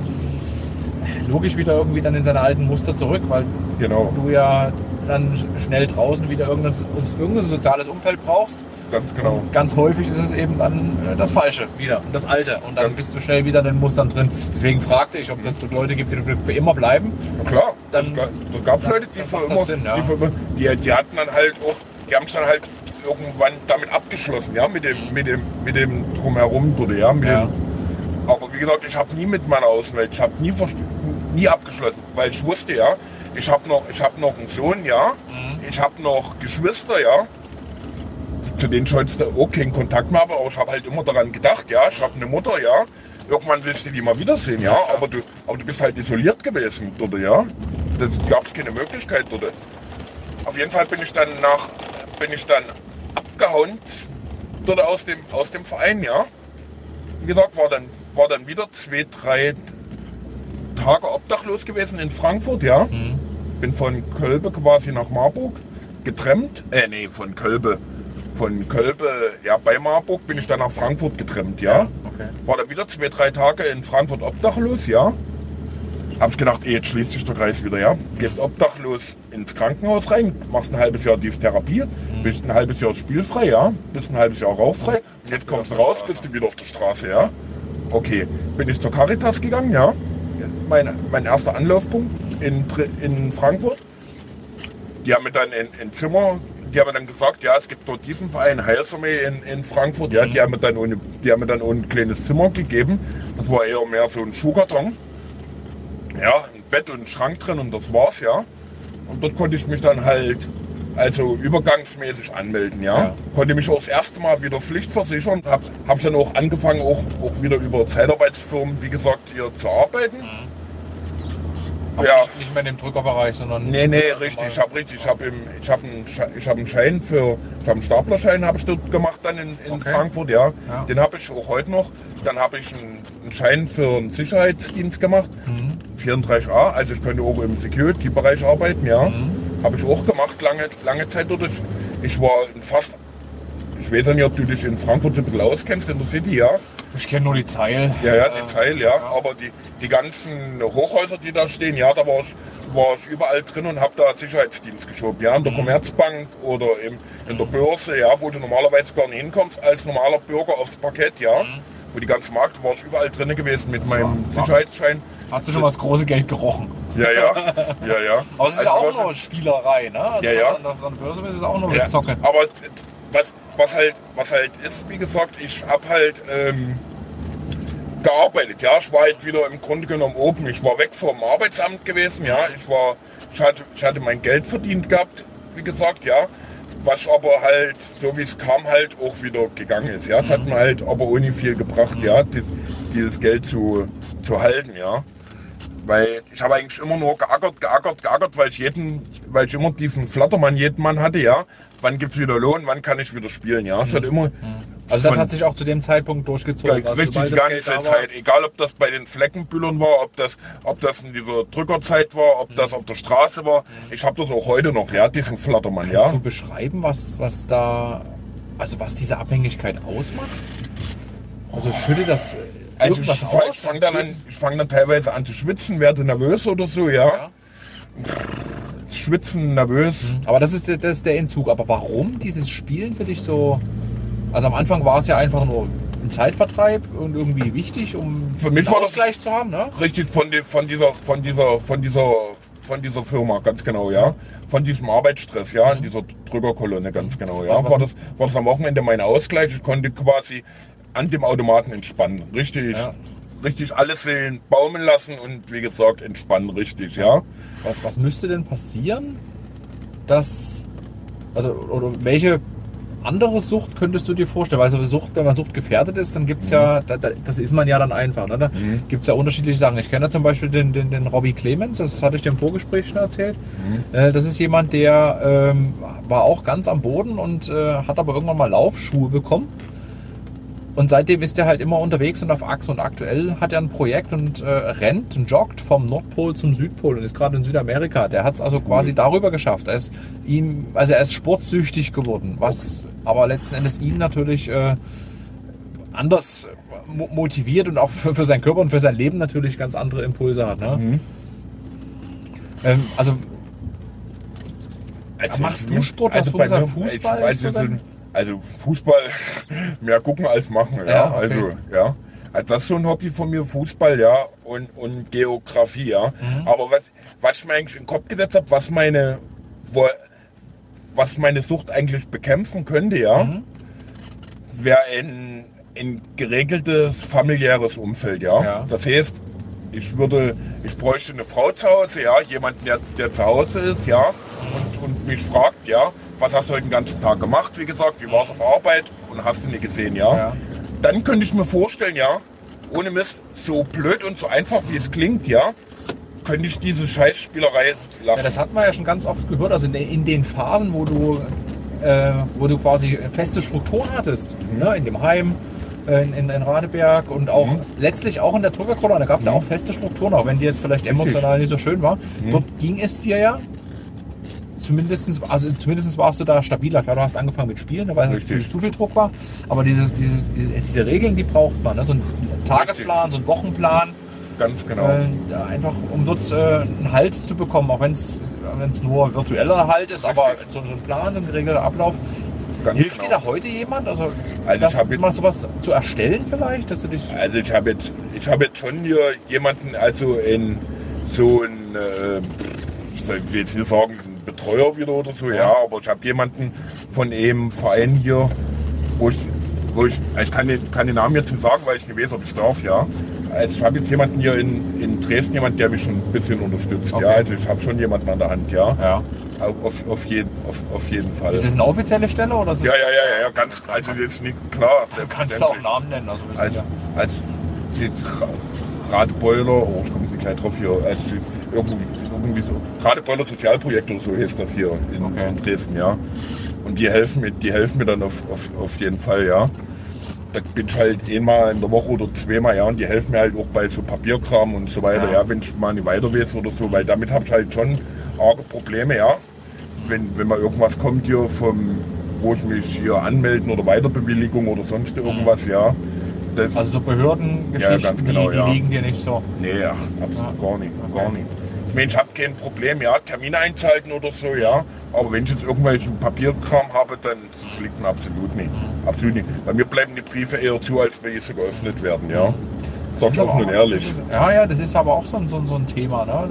logisch wieder irgendwie dann in seine alten Muster zurück, weil Genau, du ja dann schnell draußen wieder irgendein, irgendein soziales Umfeld brauchst. ganz genau. Und ganz häufig ist es eben dann äh, das Falsche wieder und das Alte. Und dann Ganz- bist du schnell wieder in den Mustern drin. Deswegen fragte ich, ob es dort Leute gibt, die für immer bleiben. Na klar, Dann- da, da gab es Leute, die für immer, das Sinn, ja. die, für immer die, die hatten dann halt auch, die haben es dann halt irgendwann damit abgeschlossen, ja, mit dem, mit dem, mit dem drumherum, dort, ja, mit Ja. dem, aber wie gesagt, ich habe nie mit meiner Außenwelt, ich habe nie, nie abgeschlossen, weil ich wusste, ja, ich habe noch, ich habe noch einen Sohn, ja, ich habe noch Geschwister, ja, zu denen ich heute auch keinen Kontakt mehr habe, aber ich habe halt immer daran gedacht, ja, ich habe eine Mutter, ja, irgendwann willst du die mal wiedersehen, ja, aber du, aber du bist halt isoliert gewesen dort, ja, das gab es keine Möglichkeit dort. Auf jeden Fall bin ich dann nach, bin ich dann abgehauen dort aus dem, aus dem Verein, ja. Wie gesagt, war dann, war dann wieder zwei, drei Tage obdachlos gewesen in Frankfurt, ja. Bin von Kölbe quasi nach Marburg getrennt. Äh, nee, von Kölbe. Von Kölbe, ja, bei Marburg bin ich dann nach Frankfurt getrennt, ja. okay. War dann wieder zwei, drei Tage in Frankfurt obdachlos, ja. Hab ich gedacht, eh, jetzt schließt sich der Kreis wieder, ja. Gehst obdachlos ins Krankenhaus rein, machst ein halbes Jahr diese Therapie, bist ein halbes Jahr spielfrei, ja. Bist ein halbes Jahr rauchfrei. Und jetzt kommst du raus, bist du wieder auf der Straße, ja. Okay, bin ich zur Caritas gegangen, ja. Mein, mein erster Anlaufpunkt in, in Frankfurt. Die haben mir dann ein, Zimmer, die haben mir dann gesagt, ja, es gibt dort diesen Verein Heilsarmee in, in Frankfurt, ja, die haben, mir dann ohne, die haben mir dann ein kleines Zimmer gegeben. Das war eher mehr so ein Schuhkarton. Ja, ein Bett und ein Schrank drin und das war's, ja. Und dort konnte ich mich dann halt, also übergangsmäßig anmelden, ja. Ja. Konnte mich auch das erste Mal wieder pflichtversichern. Hab, hab dann auch angefangen, auch, auch wieder über Zeitarbeitsfirmen, wie gesagt, hier zu arbeiten. Aber Ja. nicht, nicht mehr in dem Drückerbereich, sondern. Nee, nee, richtig. Ich habe richtig, ich habe ich hab einen, ich hab einen Schein für, ich habe einen Staplerschein habe ich dort gemacht dann in, in Okay. Frankfurt, ja. Ja. Den habe ich auch heute noch. Dann habe ich einen, einen Schein für einen Sicherheitsdienst gemacht, Mhm. 34a. Also ich könnte auch im Security-Bereich arbeiten, ja. Mhm. Habe ich auch gemacht, lange, lange Zeit dort. Ich, ich war in fast, ich weiß nicht, ob du dich in Frankfurt ein bisschen auskennst, in der City, ja. Ich kenne nur die Zeil. Ja, ja, die Teil, ja. Aber die, die ganzen Hochhäuser, die da stehen, ja, da war ich, war ich überall drin und habe da Sicherheitsdienst geschoben. Ja, in Mhm. der Commerzbank oder im, in der Börse, ja, wo du normalerweise gar nicht hinkommst als normaler Bürger aufs Parkett, ja. Wo die ganze Markt, war ich überall drin gewesen mit meinem Wow. Sicherheitsschein. Hast du schon mal das große Geld gerochen? Ja, ja, ja, ja. Aber es ist ja Also, auch was- nur Spielerei, ne? Also Ja, ja. An, der Börse ist es auch nur Ja, Gezocke. aber was, was, halt, was halt ist, wie gesagt, ich habe halt ähm, gearbeitet. Ja, ich war halt wieder im Grunde genommen oben. Ich war weg vom Arbeitsamt gewesen. Ja, ich war, ich hatte, ich hatte mein Geld verdient gehabt, wie gesagt, ja. Was aber halt, so wie es kam, halt auch wieder gegangen ist. Ja, es hat mir halt aber ohne viel gebracht, ja, dies, dieses Geld zu, zu halten, ja. Weil ich habe eigentlich immer nur geackert, geackert, geackert, weil ich jeden, weil ich immer diesen Flattermann jeden Mann hatte, ja. Wann gibt's wieder Lohn, wann kann ich wieder spielen, ja. Ich hatte immer, Also das Von- hat sich auch zu dem Zeitpunkt durchgezogen. Also richtig die das ganze Zeit. Egal, ob das bei den Fleckenbüllern war, ob das, ob das in dieser Drückerzeit war, ob Mhm. das auf der Straße war. Ich habe das auch heute noch, ja, diesen Flattermann, Kannst ja. du beschreiben, was, was da, also was diese Abhängigkeit ausmacht? Also schüttet das äh, Also ich, ich fange dann, an- ich fang dann teilweise an zu schwitzen, werde nervös oder so, ja. Ja. Schwitzen, nervös. Aber das ist, der- das ist der Entzug. Aber warum dieses Spielen für dich so? Also am Anfang war es ja einfach nur ein Zeitvertreib und irgendwie wichtig, um Für mich war das- Ausgleich zu haben, ne? Richtig von, die, von dieser, von dieser, von dieser, von dieser Firma, ganz genau, ja. Von diesem Arbeitsstress, ja, in dieser Drückerkolonne, ganz genau, ja. War das, war das am Wochenende mein Ausgleich. Ich konnte quasi an dem Automaten entspannen. Richtig, Ja. Richtig alle Seelen baumeln lassen und wie gesagt, entspannen, richtig, ja. Was, was müsste denn passieren, dass, also, oder welche andere Sucht könntest du dir vorstellen? Weil so Sucht, wenn man Sucht gefährdet ist, dann gibt es ja, da, da, das ist man ja dann einfach. Ne? Da gibt es ja unterschiedliche Sachen. Ich kenne ja zum Beispiel den, den, den Robbie Clemens, das hatte ich dir im Vorgespräch schon erzählt. Äh, das ist jemand, der ähm, war auch ganz am Boden und äh, hat aber irgendwann mal Laufschuhe bekommen. Und seitdem ist er halt immer unterwegs und auf Achse. Und aktuell hat er ein Projekt und äh, rennt und joggt vom Nordpol zum Südpol und ist gerade in Südamerika. Der hat es also quasi darüber geschafft. Er ist ihm, also er ist sportsüchtig geworden, was aber letzten Endes ihn natürlich äh, anders mo motiviert und auch für, für seinen Körper und für sein Leben natürlich ganz andere Impulse hat. Ne? Ähm, also Machst du Sport? Also bei mir, Fußball ich, so also, also Fußball mehr gucken als machen, ja. Ja, okay. Also, ja. Also das ist so ein Hobby von mir, Fußball, ja, und, und Geografie, ja. Mhm. Aber was, was ich mir eigentlich in den Kopf gesetzt habe, was meine, wo, was meine Sucht eigentlich bekämpfen könnte, ja, Mhm. wäre ein, ein geregeltes familiäres Umfeld, ja. Ja. Das heißt, ich würde, ich bräuchte eine Frau zu Hause, ja, jemanden, der, der zu Hause ist, ja, und, und mich fragt, ja, was hast du heute den ganzen Tag gemacht, wie gesagt, wie war es auf Arbeit und hast du nicht gesehen, ja. Ja. Dann könnte ich mir vorstellen, ja, ohne Mist, so blöd und so einfach wie es klingt, ja, könnte ich diese Scheißspielerei lassen. Ja, das hat man ja schon ganz oft gehört. Also in, den- Phasen, wo du, äh, wo du quasi feste Strukturen hattest, Mhm. ne? in dem Heim, äh, in, in, in Radeberg und auch Mhm. letztlich auch in der Drückerkolonne gab es ja auch feste Strukturen, auch wenn die jetzt vielleicht emotional nicht so schön war. Mhm. Dort ging es dir ja. Zumindest, also zumindest warst du da stabiler. Klar, du hast angefangen mit Spielen, weil Richtig. natürlich zu viel Druck war. Aber dieses, dieses, diese, diese Regeln, die braucht man. Ne? So ein Tagesplan, so ein Wochenplan. Ganz genau. Äh, einfach um dort äh, einen Halt zu bekommen, auch wenn es nur virtueller Halt ist, aber Richtig. so, so ein Plan, ein geregelter Ablauf. Ganz Hilft genau. dir da heute jemand? Also, Also das ich jetzt- mal sowas zu erstellen vielleicht, dass du dich. Also ich habe jetzt, ich habe jetzt schon hier jemanden, also in so ein, äh, ich will jetzt nicht sagen, Betreuer wieder oder so, ja, aber ich habe jemanden von einem Verein hier, wo ich, wo ich, ich kann den, kann den Namen jetzt nicht sagen, weil ich nicht weiß, ob ich darf, ja. Also ich habe jetzt jemanden hier in, in Dresden, jemand, der mich schon ein bisschen unterstützt, Okay. ja. Also ich habe schon jemanden an der Hand, ja. Ja. Auf, auf, jeden, auf, auf jeden Fall. Ist das eine offizielle Stelle oder ist es, ja, ja, ja, ja, ja, ganz, also jetzt nicht klar. kannst du auch. Namen nennen? Also, als, als jetzt Ra- Radeboiler, oh, ich komme jetzt nicht gleich drauf hier, als irgendwie, irgendwie so, Radeboiler Sozialprojekt oder so heißt das hier in, Okay. in Dresden, ja. Und die helfen mir, die helfen mir dann auf, auf, auf jeden Fall, ja. Da bin ich halt einmal in der Woche oder zweimal, ja, und die helfen mir halt auch bei so Papierkram und so weiter, Ja. ja, wenn ich mal nicht weiter weiß oder so, weil damit habe ich halt schon arge Probleme, ja. Wenn, wenn mal irgendwas kommt hier vom, wo ich mich hier anmelden oder Weiterbewilligung oder sonst irgendwas, ja. Das, also so Behördengeschichten, Ja, genau, die, die ja. liegen dir nicht so. Nee, ach, absolut gar nicht, Okay. gar nicht. Ich meine, ich habe kein Problem, ja, Termine einzuhalten oder so, ja. Aber wenn ich jetzt irgendwelchen Papierkram habe, dann das liegt mir absolut nicht. Absolut nicht. Bei mir bleiben die Briefe eher zu, als wenn sie geöffnet werden, ja. Sag ist offen und ehrlich. Ja, ja, das ist aber auch so ein, so ein, so ein Thema. Ne?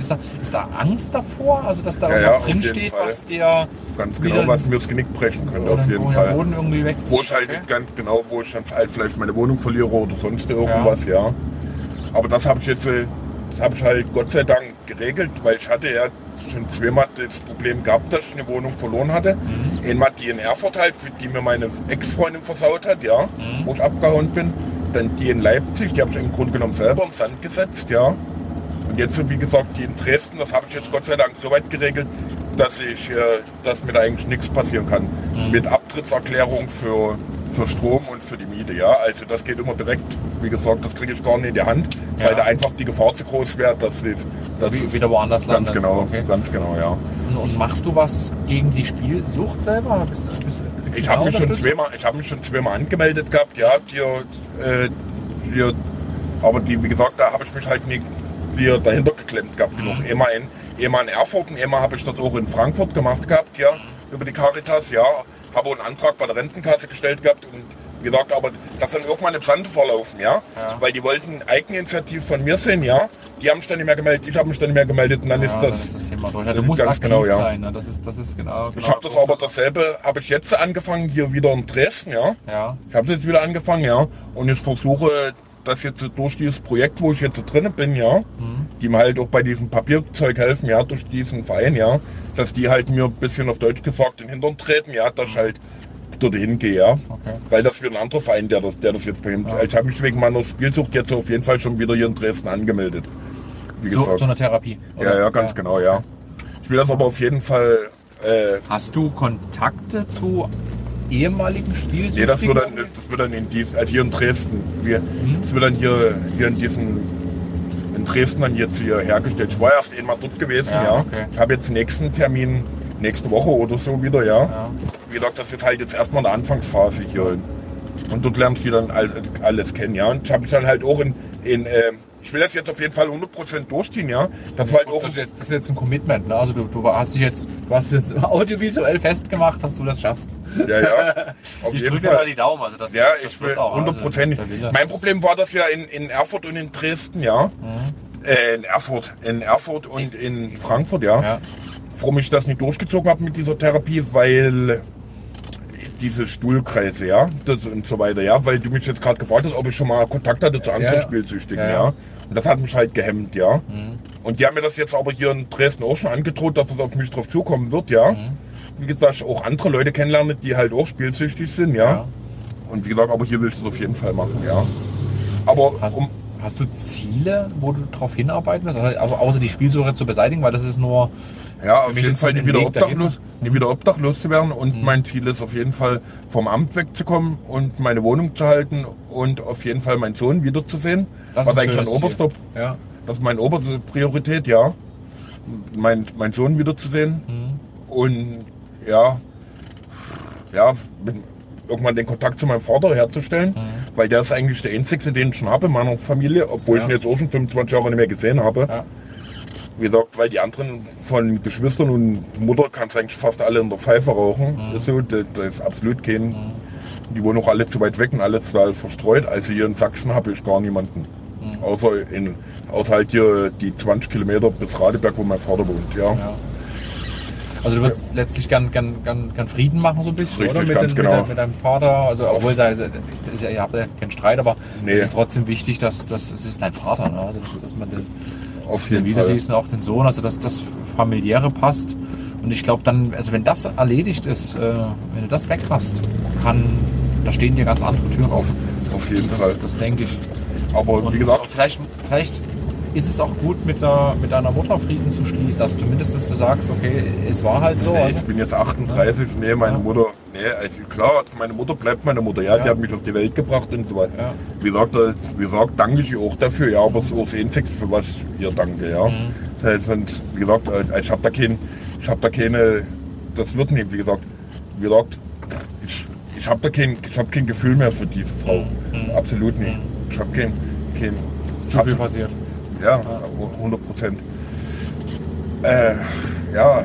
Ist, da, ist da Angst davor? Also, dass da Ja, ja, irgendwas jeden drinsteht, was dir Ganz genau, was mir das Genick brechen könnte, auf den- jeden der Fall. Boden irgendwie wegzieht? Wo ich halt okay? ganz genau, wo ich dann halt vielleicht meine Wohnung verliere oder sonst irgendwas, ja. Aber das habe ich jetzt, äh, das habe ich halt Gott sei Dank geregelt, weil ich hatte ja schon zweimal das Problem gehabt, dass ich eine Wohnung verloren hatte. Mhm. Einmal die in Erfurt halt, die mir meine Ex-Freundin versaut hat, ja, Mhm. wo ich abgehauen bin. Dann die in Leipzig, die habe ich im Grunde genommen selber im Sand gesetzt, ja. Jetzt, wie gesagt, die in Dresden, das habe ich jetzt Gott sei Dank so weit geregelt, dass ich, äh, dass mir da eigentlich nichts passieren kann. Mhm. Mit Abtrittserklärung für für Strom und für die Miete, ja. Also das geht immer direkt, wie gesagt, das kriege ich gar nicht in die Hand, Ja. weil da einfach die Gefahr zu groß wäre, dass es das Wie- wieder woanders ganz landet. genau, Okay. ganz genau, ja. Und, und machst du was gegen die Spielsucht selber? Bist, bist, kriegst Ich habe mich schon zweimal, ich habe mich schon zweimal angemeldet gehabt, ja, hier, äh, hier, aber die, wie gesagt, da habe ich mich halt nicht hier dahinter geklemmt gehabt genug. Mhm. Immer in, immer in Erfurt und immer habe ich das auch in Frankfurt gemacht gehabt, ja, über die Caritas, ja, habe einen Antrag bei der Rentenkasse gestellt gehabt und gesagt, aber das dann irgendwann im Sande verlaufen, ja? Ja. weil die wollten Eigeninitiativ von mir sehen, ja, die haben sich dann nicht mehr gemeldet, ich habe mich dann nicht mehr gemeldet und dann Ja, ist dann das ist das Thema durch. Ja, du das musst ganz aktiv genau, ja. sein. Ne? Das, ist, das ist genau. Ich genau habe das so. aber dasselbe, habe ich jetzt angefangen, hier wieder in Dresden, ja. Ja. Ich habe jetzt wieder angefangen, ja. Und ich versuche, das jetzt durch dieses Projekt, wo ich jetzt drin bin, ja, Mhm. die mir halt auch bei diesem Papierzeug helfen, ja, durch diesen Verein, ja, dass die halt mir ein bisschen auf Deutsch gesagt in den Hintern treten, ja, dass ich halt dorthin gehe, ja. Okay. Weil das wird ein anderer Verein, der das, der das jetzt behindert. Ich habe mich wegen meiner Spielsucht jetzt auf jeden Fall schon wieder hier in Dresden angemeldet. Wie Zu, gesagt. zu einer Therapie. ja, oder? ja, ganz genau, ja. Ich will das aber auf jeden Fall äh, Hast du Kontakte zu ehemaligen Spielsüchtigen? Nee, das wird dann, das wird dann in dies, also hier in Dresden. Wir, Das wird dann hier, hier in diesem, in Dresden dann jetzt hier hergestellt. Ich war erst einmal dort gewesen, Ja, ja. okay. Ich habe jetzt nächsten Termin nächste Woche oder so wieder, ja. Ja. Wie gesagt, das ist halt jetzt erstmal eine Anfangsphase hier. Und dort lernst du dann all- alles kennen, ja. Und ich habe mich dann halt auch in, in ähm, ich will das jetzt auf jeden Fall 100% durchziehen, ja. Das war halt auch Das ist, jetzt, das ist jetzt ein Commitment. Ne? Also du, du hast dich jetzt, du hast jetzt audiovisuell festgemacht, dass du das schaffst. ja, ja, auf Ich jeden drücke mal Fall. die Daumen. Also das, Ja, das, das ich will auch, also, hundertprozentig. der Wille. mein Problem war das ja in, in Erfurt und in Dresden, ja. Äh, in Erfurt, in Erfurt und in Frankfurt, ja. Ja. Warum ich das nicht durchgezogen habe mit dieser Therapie, weil diese Stuhlkreise, ja, das und so weiter, ja, weil du mich jetzt gerade gefragt hast, ob ich schon mal Kontakt hatte zu anderen Ja, ja. Spielsüchtigen, Ja, ja. Und das hat mich halt gehemmt, ja. Und die haben mir das jetzt aber hier in Dresden auch schon angedroht, dass es auf mich drauf zukommen wird, ja. Wie gesagt, auch andere Leute kennenlernen, die halt auch spielsüchtig sind, ja. Und wie gesagt, aber hier will ich das auf jeden Fall machen, ja. Aber Hast, um, hast du Ziele, wo du darauf hinarbeiten willst? Also, also außer die Spielsuche zu beseitigen, weil das ist nur. Ja, auf jeden Fall nie wieder, obdachlos, nie wieder obdachlos zu werden. Und mein Ziel ist auf jeden Fall vom Amt wegzukommen und meine Wohnung zu halten und auf jeden Fall meinen Sohn wiederzusehen. Das Was ist eigentlich schönes oberster. Ja. das ist meine oberste Priorität, ja. Mein, mein Sohn wiederzusehen. Und ja, ja, mit, irgendwann den Kontakt zu meinem Vater herzustellen, weil der ist eigentlich der einzige, den ich schon habe in meiner Familie, obwohl Ja. ich ihn jetzt auch schon 25 Jahre nicht mehr gesehen habe. Ja. Wie gesagt, weil die anderen von Geschwistern und Mutter kannst du eigentlich fast alle in der Pfeife rauchen. Das, ist so, das, das ist absolut kein. Die wohnen auch alle zu weit weg und alle total verstreut. Also hier in Sachsen habe ich gar niemanden. Außer, in, außer halt hier die 20 Kilometer bis Radeberg, wo mein Vater wohnt. Ja. Ja. Also du würdest letztlich gern, gern, gern, gern Frieden machen so ein bisschen, Richtig, oder? Mit, ganz den, genau. mit, mit deinem Vater. Also obwohl da ist, ist ja, ihr habt ja keinen Streit, aber Nee. es ist trotzdem wichtig, dass, dass es ist dein Vater, ne? also dass man den, Auf den jeden wieder Fall. siehst und auch den Sohn, also dass das familiäre passt. Und ich glaube dann, also wenn das erledigt ist, äh, wenn du das weg hast, kann, da stehen dir ganz andere Türen auf. Auf jeden Das, Fall. das denke ich. Aber Und wie gesagt, vielleicht, vielleicht ist es auch gut, mit, der, mit deiner Mutter Frieden zu schließen. Also zumindest, dass du sagst, okay, es war halt so. Nee, ich bin jetzt 38, nee, meine Ja. Mutter, nee, also klar, meine Mutter bleibt meine Mutter, ja, Ja. die hat mich auf die Welt gebracht und so weiter. Ja. Wie gesagt, das, wie gesagt, danke ich ihr auch dafür, ja, aber es ist auch das Einzige, für was ich ihr danke, ja. Mhm. Das heißt, und, wie gesagt, äh, ich habe da kein, ich habe da keine, das wird nicht, wie gesagt, wie gesagt, ich, ich habe da kein, ich habe kein Gefühl mehr für diese Frau, absolut nicht. Ich habe kein, kein, ist zu viel passiert. ja, 100 Prozent. Äh, ja,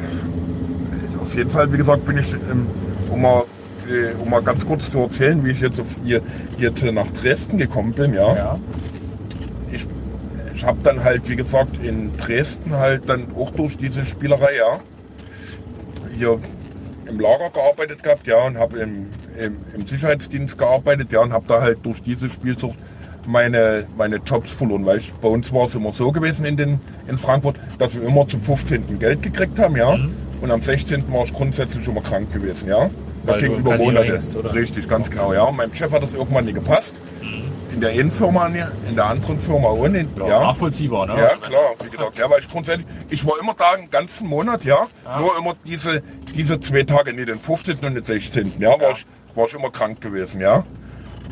auf jeden Fall, wie gesagt, bin ich, ähm, um, mal, äh, um mal ganz kurz zu erzählen, wie ich jetzt auf hier, jetzt nach Dresden gekommen bin, ja. Ja. Ich, ich habe dann halt, wie gesagt, in Dresden halt dann auch durch diese Spielerei, ja, hier im Lager gearbeitet gehabt, ja, und habe im, im, im Sicherheitsdienst gearbeitet, ja, und habe da halt durch diese Spielsucht meine, meine Jobs verloren, weil ich, bei uns war es immer so gewesen in, den, in Frankfurt, dass wir immer zum 15. Geld gekriegt haben, ja, und am 16. war ich grundsätzlich immer krank gewesen, ja. Das Weil du ging über Monate. hängst? Richtig, ganz genau, ja. Und meinem Chef hat das irgendwann nicht gepasst. In der einen Firma, in der anderen Firma auch nicht. Ja, Ja, Nachvollziehbar, ne? ja, klar, wie gesagt, ja, weil ich grundsätzlich, ich war immer da den ganzen Monat, ja, nur immer diese, diese zwei Tage, nicht den 15. und den 16. Ja, war, Ja. Ich, war ich immer krank gewesen, ja.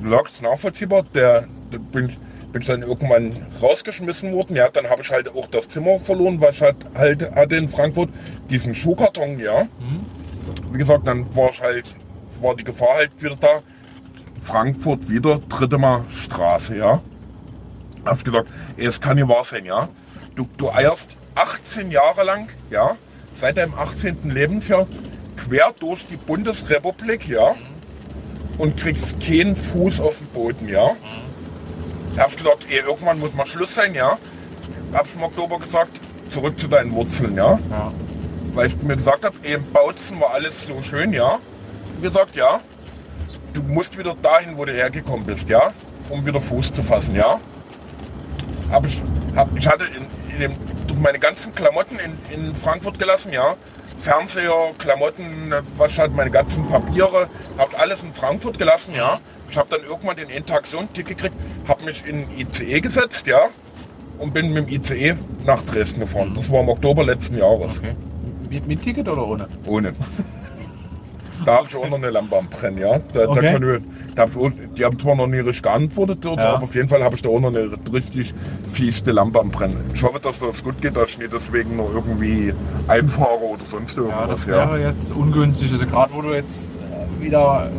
Lag es nachvollziehbar, der, der bin, bin ich dann irgendwann rausgeschmissen worden, ja. Dann habe ich halt auch das Zimmer verloren, weil ich halt, halt hatte in Frankfurt diesen Schuhkarton, ja. Wie gesagt, dann war ich halt, war die Gefahr halt wieder da. Frankfurt wieder, dritte Mal Straße, ja. Hab gesagt, ey, es kann nicht wahr sein, ja. Du, du eierst 18 Jahre lang, ja, seit deinem 18. Lebensjahr quer durch die Bundesrepublik, ja, und kriegst keinen Fuß auf den Boden, ja. Da ich gesagt, ey, irgendwann muss mal Schluss sein, ja. Hab ich im Oktober gesagt, zurück zu deinen Wurzeln, ja. Ja. Weil ich mir gesagt habe, ey, im Bautzen war alles so schön, ja. Wie gesagt, ja. Du musst wieder dahin, wo du hergekommen bist, ja. Um wieder Fuß zu fassen, ja. Hab ich, hab, ich hatte in, in dem, meine ganzen Klamotten in, in Frankfurt gelassen, ja. Fernseher, Klamotten, was halt meine ganzen Papiere, hab alles in Frankfurt gelassen, ja. Ich habe dann irgendwann den Tick gekriegt, habe mich in ICE gesetzt, ja, und bin mit dem ICE nach Dresden gefahren. Das war im Oktober letzten Jahres. Okay. Mit, mit Ticket oder ohne? Ohne. Da habe ich auch noch eine Lampe am Brennen, ja. Da, Okay. da können wir, da hab ich auch, die haben zwar noch nie richtig geantwortet, dort, Ja. aber auf jeden Fall habe ich da auch noch eine richtig fieste Lampe am Brennen. Ich hoffe, dass das gut geht, dass ich nicht deswegen noch irgendwie einfahre oder sonst Ja, irgendwas. das wäre jetzt ungünstig. Also gerade wo du jetzt äh, wieder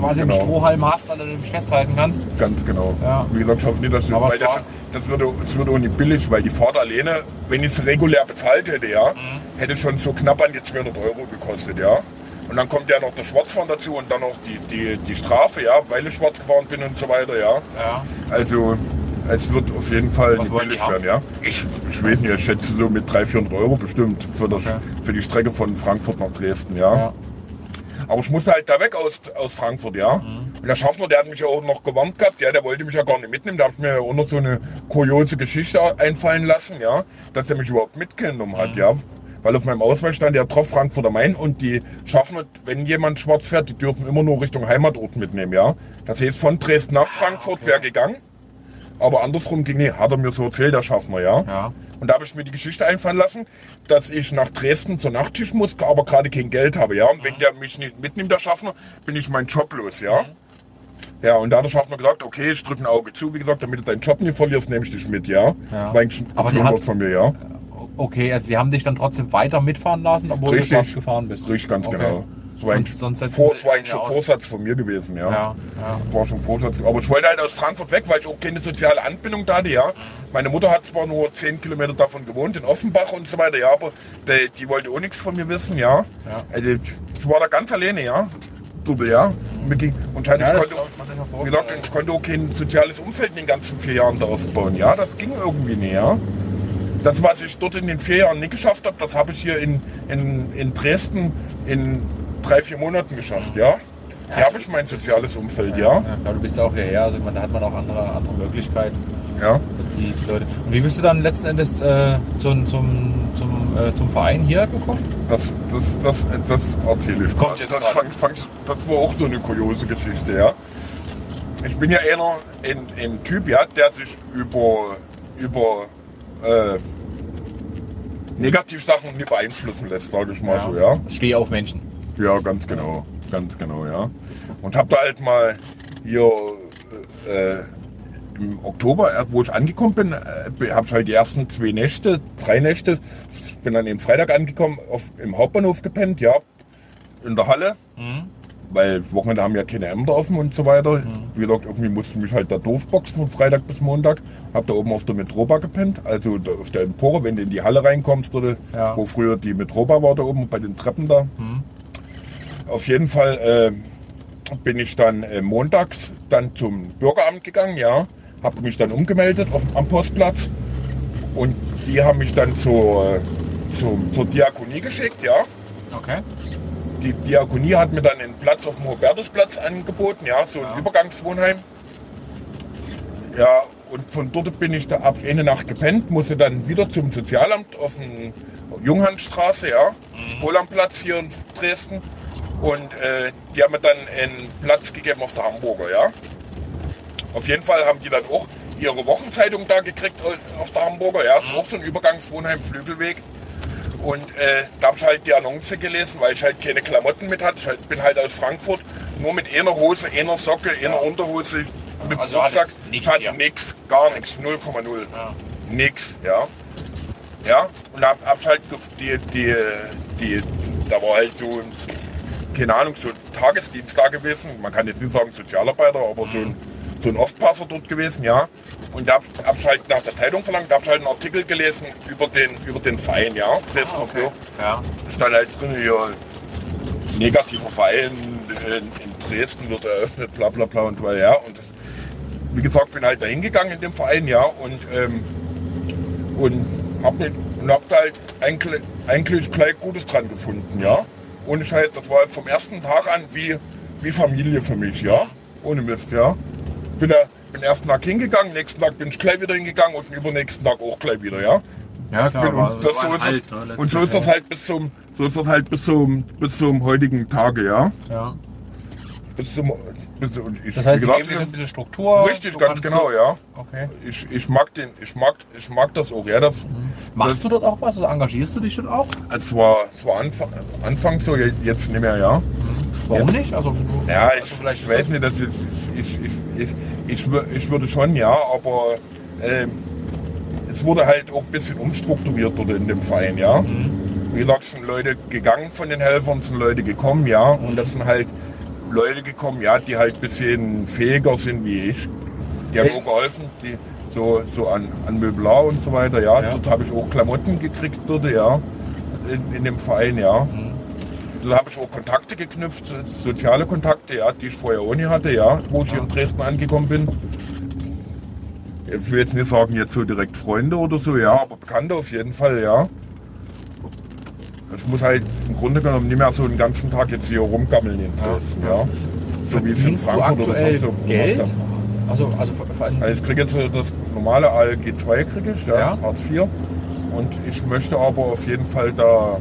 quasi genau. einen Strohhalm hast, an dem du dich festhalten kannst. Ganz genau. Ja. Wie gesagt, ich hoffe nicht, dass Aber weil es das, das, würde, das würde auch nicht billig, weil die Fahrt alleine, wenn ich es regulär bezahlt hätte, ja, Mhm. hätte schon so knapp an die 200 Euro gekostet, ja. Und dann kommt ja noch der Schwarzfahren dazu und dann noch die, die, die Strafe, ja, weil ich schwarz gefahren bin und so weiter, ja. Ja. Also, es wird auf jeden Fall Was nicht billig werden, ja. Ich, ich weiß nicht, ich schätze so mit 300, 400 Euro bestimmt für, das, Okay. für die Strecke von Frankfurt nach Dresden, ja. Ja. Aber ich musste halt da weg aus, aus Frankfurt, ja. Mhm. Und der Schaffner, der hat mich ja auch noch gewarnt gehabt, ja, der wollte mich ja gar nicht mitnehmen. Da ich mir ja auch noch so eine kuriose Geschichte einfallen lassen, ja, dass er mich überhaupt mitgenommen Mhm. hat, ja. Weil auf meinem Ausweis stand ja drauf Frankfurt am Main und die Schaffner, wenn jemand schwarz fährt, die dürfen immer nur Richtung Heimatort mitnehmen, ja. Das heißt, von Dresden nach Frankfurt wäre gegangen. Aber andersrum ging nicht, hat er mir so erzählt, der Schaffner, ja. Ja. Und da habe ich mir die Geschichte einfallen lassen, dass ich nach Dresden zur Nachtschicht muss, aber gerade kein Geld habe, ja. Und wenn der mich nicht mitnimmt, der Schaffner, bin ich meinen Job los, ja. Ja, und da hat der Schaffner gesagt, okay, ich drücke ein Auge zu, wie gesagt, damit du deinen Job nicht verlierst, nehme ich dich mit, ja. Ja. Das war eigentlich ein Aber die hat- von mir, ja. Okay, also sie haben dich dann trotzdem weiter mitfahren lassen, obwohl Richtig. du schwarz gefahren bist. Richtig, ganz Okay. genau. Das war sonst vor, sie das war schon. Vorsatz von mir gewesen, ja. Ja, ja. War schon Vorsatz. Aber ich wollte halt aus Frankfurt weg, weil ich auch keine soziale Anbindung da hatte, ja. Meine Mutter hat zwar nur 10 Kilometer davon gewohnt, in Offenbach und so weiter, ja, aber die, die wollte auch nichts von mir wissen, ja. Ja. Also ich, war da ganz alleine, ja. Ja. Und, ging, und halt, Ja, ich konnte, wie gesagt, ich konnte auch kein soziales Umfeld in den ganzen vier Jahren da aufbauen, ja. Das ging irgendwie nicht, ja. Das, was ich dort in den vier Jahren nicht geschafft habe, das habe ich hier in, in, in Dresden in drei, vier Monaten geschafft, ja. Hier habe ich mein soziales Umfeld, ja. Ja, klar, du bist ja auch hierher, also da hat man auch andere, andere Möglichkeiten. ja. Die, Leute. Und wie bist du dann letzten Endes äh, zum, zum, zum, äh, zum Verein hier gekommen? Das, das, das, das erzähle ich. Kommt jetzt das, fang, fang, das war auch so eine kuriose Geschichte, ja. Ich bin ja einer, ein, ein Typ, ja, der sich über, über äh, Negativsachen nicht beeinflussen lässt, sage ich mal so, ja. Steh auf Menschen. Ja, ganz genau, ganz genau, ja. Und hab da halt mal hier äh, im Oktober, äh, wo ich angekommen bin, äh, habe ich halt die ersten zwei Nächte, drei Nächte, bin dann eben Freitag angekommen, auf, im Hauptbahnhof gepennt, ja, in der Halle, weil Wochenende haben ja keine Ämter offen und so weiter. Wie gesagt, irgendwie musste ich mich halt da durchboxen von Freitag bis Montag. Hab da oben auf der Metroba gepennt, also auf der Empore, wenn du in die Halle reinkommst, dort, Ja. wo früher die Metroba war, da oben bei den Treppen da. Auf jeden Fall äh, bin ich dann äh, montags dann zum Bürgeramt gegangen, ja, habe mich dann umgemeldet auf, am Postplatz und die haben mich dann zur, äh, zur, zur Diakonie geschickt, ja. Okay. Die Diakonie hat mir dann einen Platz auf dem Hubertusplatz angeboten, ja, so ein Übergangswohnheim. Ja, und von dort bin ich da ab eine Nacht gepennt, musste dann wieder zum Sozialamt auf den Junghannstraße, ja, Spolammplatz hier in Dresden. Und äh, die haben mir dann einen Platz gegeben auf der Hamburger, ja. Auf jeden Fall haben die dann auch ihre Wochenzeitung da gekriegt äh, auf der Hamburger, ja, ist auch so ein Übergangswohnheim, Flügelweg. Und äh, da habe ich halt die Annonce gelesen, weil ich halt keine Klamotten mit hatte. Ich halt, bin halt aus Frankfurt nur mit einer Hose, einer Socke, einer Unterhose, mit Also Rucksack. nichts Ich hatte nix, gar nichts, 0,0. Ja. Nix, ja. Ja, und hab, hab's halt gef- die, die, die, da war halt so, keine Ahnung, so ein Tagesdienst da gewesen. Man kann jetzt nicht sagen Sozialarbeiter, aber so ein, so ein Aufpasser dort gewesen, ja. Und da hab, hab's halt nach der Zeitung verlangt, da hab's halt einen Artikel gelesen über den, über den Verein, ja. Dresdner Ah, okay. Ja. Da stand halt drin hier, negativer Verein in, in Dresden wird eröffnet, bla bla bla und weiter, ja. Und das, wie gesagt, bin halt da hingegangen in dem Verein, ja, und, ähm, und hab, mit, und hab da halt eigentlich, eigentlich gleich Gutes dran gefunden, ja. Ohne Scheiß, das war vom ersten Tag an wie, wie Familie für mich, ja. Ohne Mist, ja. Bin da, bin ersten Tag hingegangen, nächsten Tag bin ich gleich wieder hingegangen und den übernächsten Tag auch gleich wieder, ja. Ja, klar. Bin, und, das, so ist halt, das, und so ist das halt bis zum, so ist das halt bis zum, bis zum heutigen Tage, ja. Ja. Bis zum, bis, ich, Das heißt, gesagt, so ein bisschen Struktur. richtig, ganz genau, ja. Okay. Ich, ich mag den, ich mag, ich mag das auch, ja. Das, Machst du dort auch was? Also engagierst du dich dort auch? es war, es war Anfang, Anfang so, je- jetzt nicht mehr, ja. Warum nicht? Also, Ja, also ich, vielleicht ich weiß nicht, dass jetzt, ich, ich, ich, ich, wür- ich würde schon, ja, aber ähm, es wurde halt auch ein bisschen umstrukturiert dort in dem Verein, ja. Mhm. Wie gesagt, es sind Leute gegangen von den Helfern, es sind Leute gekommen, ja. Mhm. Und das sind halt Leute gekommen, ja, die halt ein bisschen fähiger sind wie ich. Die haben auch geholfen, die so, so an, an Möblar und so weiter, ja. Ja. Dort habe ich auch Klamotten gekriegt dort, ja. In, in dem Verein, ja. Mhm. Da habe ich auch Kontakte geknüpft, so- soziale Kontakte, ja, die ich vorher auch nie hatte, ja, wo ich hier in Dresden angekommen bin. Ich will jetzt nicht sagen, jetzt so direkt Freunde oder so, ja, aber Bekannte auf jeden Fall, ja. Ich muss halt im Grunde genommen nicht mehr so den ganzen Tag jetzt hier rumgammeln in Dresden, ja. So wie es in Frankfurt oder sonst wo Geld? gemacht. Also, also Also ich kriege jetzt so das normale ALG 2 kriege ich, ja, Ja. Hartz IV. Und ich möchte aber auf jeden Fall da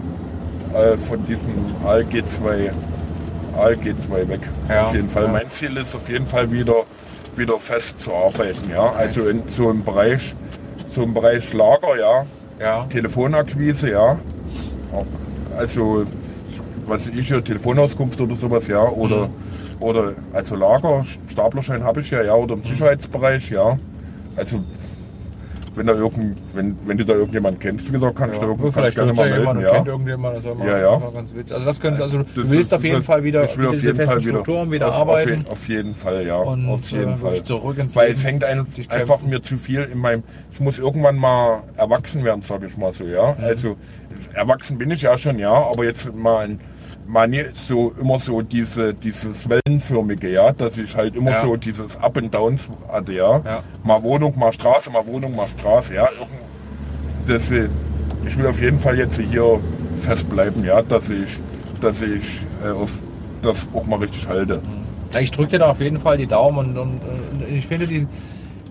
äh, von diesem ALG 2, ALG 2 weg. Ja, Auf jeden Fall. ja. Mein Ziel ist auf jeden Fall wieder, wieder fest zu arbeiten, ja. Also in, so im Bereich, so im Bereich Lager, ja. ja. Telefonakquise, ja. Also, was ich hier, Telefonauskunft oder sowas, ja. Oder, oder also Lager, Staplerschein habe ich ja, ja, oder im Sicherheitsbereich, ja. Also, wenn, da irgend, wenn, wenn du da irgendjemand kennst, wie gesagt, kannst du Ja, irgend, kannst vielleicht gerne mal melden, ja. kennt irgendjemand. Also immer, Ja, ja. immer ganz witzig. Also das können Sie, also du Das willst ist- auf jeden das- Fall wieder ich will auf diese jeden festen Fall wieder, Strukturen wieder auf, arbeiten. Auf, je- auf jeden Fall, ja. Und, auf jeden äh, Fall. wirklich zurück ins Weil es hängt ein, einfach mir zu viel in meinem. Ich muss irgendwann mal erwachsen werden, sage ich mal so, ja. Also erwachsen bin ich ja schon, ja, aber jetzt mal ein, nicht so immer so diese dieses wellenförmige, ja, dass ich halt immer Ja. so dieses Up and Downs hatte, ja. Ja. Mal Wohnung, mal Straße, mal Wohnung, mal Straße, ja. Das, ich will auf jeden Fall jetzt hier fest bleiben, ja, dass ich, dass ich äh, auf das auch mal richtig halte. Ich drücke dir da auf jeden Fall die Daumen und, und, und ich finde die,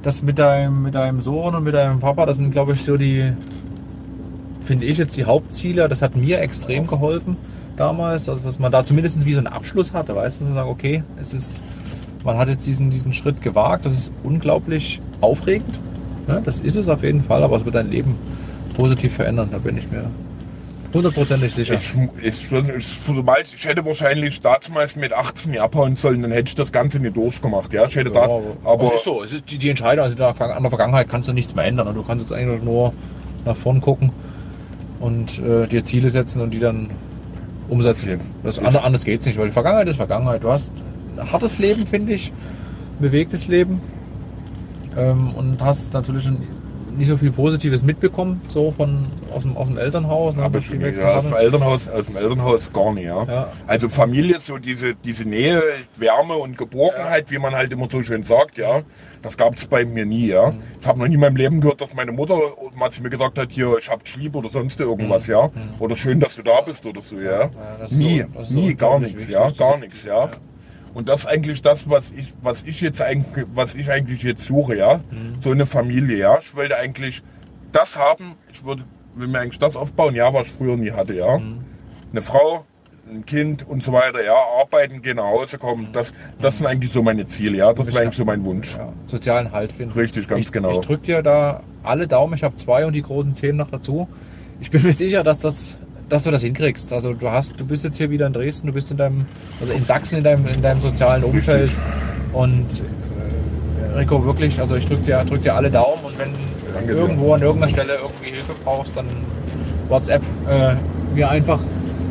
das mit deinem, mit deinem Sohn und mit deinem Papa, das sind glaube ich so die, finde ich jetzt die Hauptziele. Das hat mir extrem geholfen damals, also dass man da zumindest wie so einen Abschluss hatte, weißt du, dass man sagt, okay, es ist, man hat jetzt diesen, diesen Schritt gewagt, das ist unglaublich aufregend. Ne? Das ist es auf jeden Fall, aber es wird dein Leben positiv verändern, da bin ich mir hundertprozentig sicher. Ich, ich, ich, ich hätte wahrscheinlich damals mit 18 abhauen sollen, dann hätte ich das Ganze nicht durchgemacht. Ja, ich hätte Ja, das, aber aber es ist so, es ist die, die Entscheidung, also an der Vergangenheit kannst du nichts mehr ändern. und Du kannst jetzt eigentlich nur nach vorn gucken und äh, dir Ziele setzen und die dann umsetzen. Okay. Das andere, anders geht's nicht, weil die Vergangenheit ist Vergangenheit. Du hast ein hartes Leben, finde ich, ein bewegtes Leben ähm, und hast natürlich ein, nicht so viel Positives mitbekommen, so von aus dem, aus dem Elternhaus. ne, aber ich, ja, aus dem Elternhaus, aus dem Elternhaus gar nicht, ja. Ja. Also Familie, so diese, diese Nähe, Wärme und Geborgenheit, wie man halt immer so schön sagt, ja, das gab es bei mir nie, ja. Ich habe noch nie in meinem Leben gehört, dass meine Mutter mal zu mir gesagt hat, hier, ich hab dich lieb oder sonst irgendwas, ja. Oder schön, dass du da bist oder so, ja. nie, so- nie, gar nichts, ja, gar nichts, ja. Und das ist eigentlich das, was ich, was ich jetzt eigentlich, was ich eigentlich jetzt suche, ja. So eine Familie, ja. Ich wollte eigentlich das haben, ich würde, will mir eigentlich das aufbauen, ja, was ich früher nie hatte, ja. Eine Frau, ein Kind und so weiter, ja, arbeiten, gehen nach Hause kommen, das, das sind eigentlich so meine Ziele, ja, das wäre eigentlich so mein Wunsch. ja, sozialen Halt finden. Richtig, ganz ich, genau. Ich drücke dir da alle Daumen. Ich habe zwei und die großen Zehen noch dazu. Ich bin mir sicher, dass das dass du das hinkriegst. Also du hast, du bist jetzt hier wieder in Dresden, du bist in deinem, also in Sachsen in deinem, in deinem sozialen Umfeld und äh, Rico, wirklich, also ich drücke dir, drück dir alle Daumen und wenn Danke du dir. irgendwo an irgendeiner Stelle irgendwie Hilfe brauchst, dann WhatsApp äh, mir einfach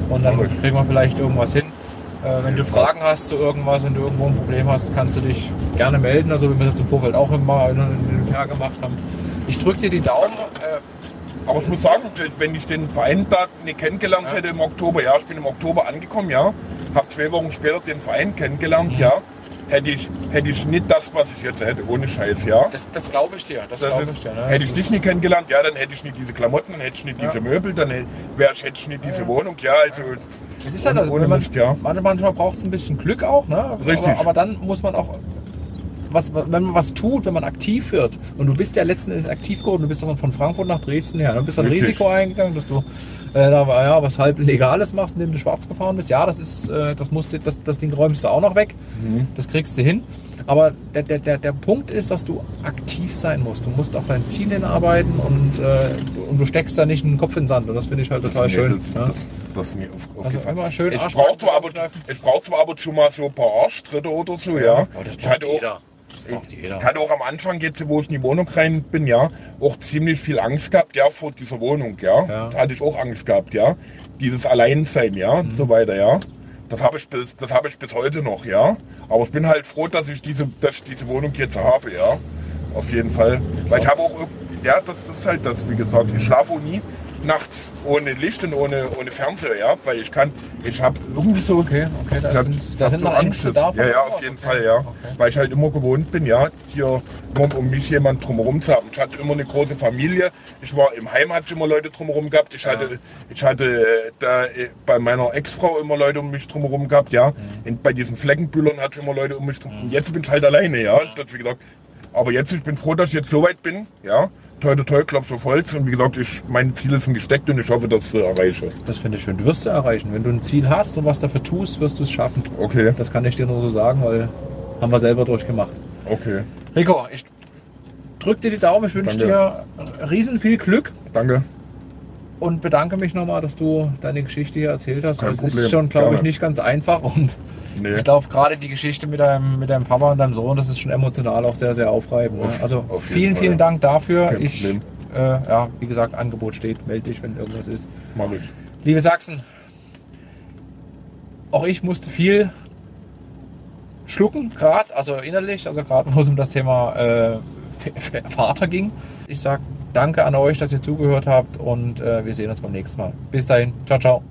und dann kriegen wir vielleicht irgendwas hin. Äh, wenn du Fragen hast zu irgendwas, wenn du irgendwo ein Problem hast, kannst du dich gerne melden, also wie wir es jetzt im Vorfeld auch immer in dem Jahr gemacht haben. Ich drücke dir die Daumen. Äh, Aber ich muss sagen, wenn ich den Verein da nicht kennengelernt Ja. hätte im Oktober, ja, ich bin im Oktober angekommen, ja, habe zwei Wochen später den Verein Mhm. kennengelernt, ja, hätte ich, hätte ich nicht das, was ich jetzt hätte, ohne Scheiß, ja. das das glaube ich dir. Das, Das glaube ich dir. Ne? hätte ich dich nicht kennengelernt, ja, dann hätte ich nicht diese Klamotten, dann hätte ich nicht Ja. diese Möbel, dann hätte wär ich, hätte ich nicht diese Wohnung, ja, also Es ist ja das, ohne man, Mist, ja. man- manchmal braucht es ein bisschen Glück auch, ne? Richtig. Aber, aber dann muss man auch, was, wenn man was tut, wenn man aktiv wird, und du bist ja letzten Endes aktiv geworden, du bist dann von Frankfurt nach Dresden her, du bist ein Richtig. Risiko eingegangen, dass du äh, da war, ja, was halb Legales machst, indem du schwarz gefahren bist. Ja, das ist, äh, das musst du, das, das Ding räumst du auch noch weg. Mhm. Das kriegst du hin. Aber der, der, der, der Punkt ist, dass du aktiv sein musst. Du musst auf dein Ziel hinarbeiten und, äh, du- und du steckst da nicht einen Kopf in den Sand. Und das finde ich halt total das, schön. das, ja. das, das ist mir auf, auf Also jeden Fall. immer schön Ich Arsch brauche zwar, ab zwar und zu mal so ein paar Arschtritte oder so, ja. Aber das ich braucht auch, jeder. Das jeder. Ich hatte auch am Anfang jetzt, wo ich in die Wohnung rein bin, ja, auch ziemlich viel Angst gehabt, ja, vor dieser Wohnung, ja. Ja. Da hatte ich auch Angst gehabt, ja. Dieses Alleinsein, ja, und so weiter, ja. Das habe ich bis, das habe ich bis heute noch, ja. Aber ich bin halt froh, dass ich diese, dass ich diese Wohnung jetzt habe, ja. Auf jeden Fall. Weil ich habe auch, ja, das ist halt das, wie gesagt, ich schlafe auch nie nachts ohne Licht und ohne, ohne Fernseher, ja. Weil ich kann, ich habe irgendwie so, Okay, okay, da hab- sind, da sind so noch Ängste Angst. da. Ja, ja, auf jeden Okay. Fall, ja. Okay. Weil ich halt immer gewohnt bin, ja, hier immer um mich jemand drumherum zu haben. Ich hatte immer eine große Familie. Ich war im Heim, hatte ich immer Leute drumherum gehabt. Ich hatte, ich hatte äh, da äh, bei meiner Ex-Frau immer Leute um mich drumherum gehabt, ja. Mhm. Und bei diesen Fleckenbüllern hatte ich immer Leute um mich drumherum. Und jetzt bin ich halt alleine, ja. Das, wie gesagt, aber jetzt, ich bin froh, dass ich jetzt so weit bin, ja. Toi, toi, toi, klopf auf Holz. Und wie gesagt, ich, meine Ziele sind gesteckt und ich hoffe, dass sie erreiche. Das finde ich schön. Du wirst es erreichen. Wenn du ein Ziel hast und was dafür tust, wirst du es schaffen. Okay, Das kann ich dir nur so sagen, weil haben wir selber durchgemacht. okay. Rico, ich drück dir die Daumen. Ich wünsche dir riesen viel Glück Danke. Und bedanke mich nochmal, dass du deine Geschichte hier erzählt hast. Kein Es Problem. ist schon, glaube ich, nicht ganz einfach und Nee. ich glaube, gerade die Geschichte mit deinem, mit deinem Papa und deinem Sohn, das ist schon emotional auch sehr, sehr aufreibend. Ne? Auf- Also auf vielen, Fall. vielen Dank dafür. Kein ich, äh, ja, wie gesagt, Angebot steht. Melde dich, wenn irgendwas ist. Mach ich. Liebe Sachsen, auch ich musste viel schlucken, gerade, also innerlich, also gerade es um das Thema äh, Vater ging. Ich sage danke an euch, dass ihr zugehört habt und äh, wir sehen uns beim nächsten Mal. Bis dahin, ciao, ciao.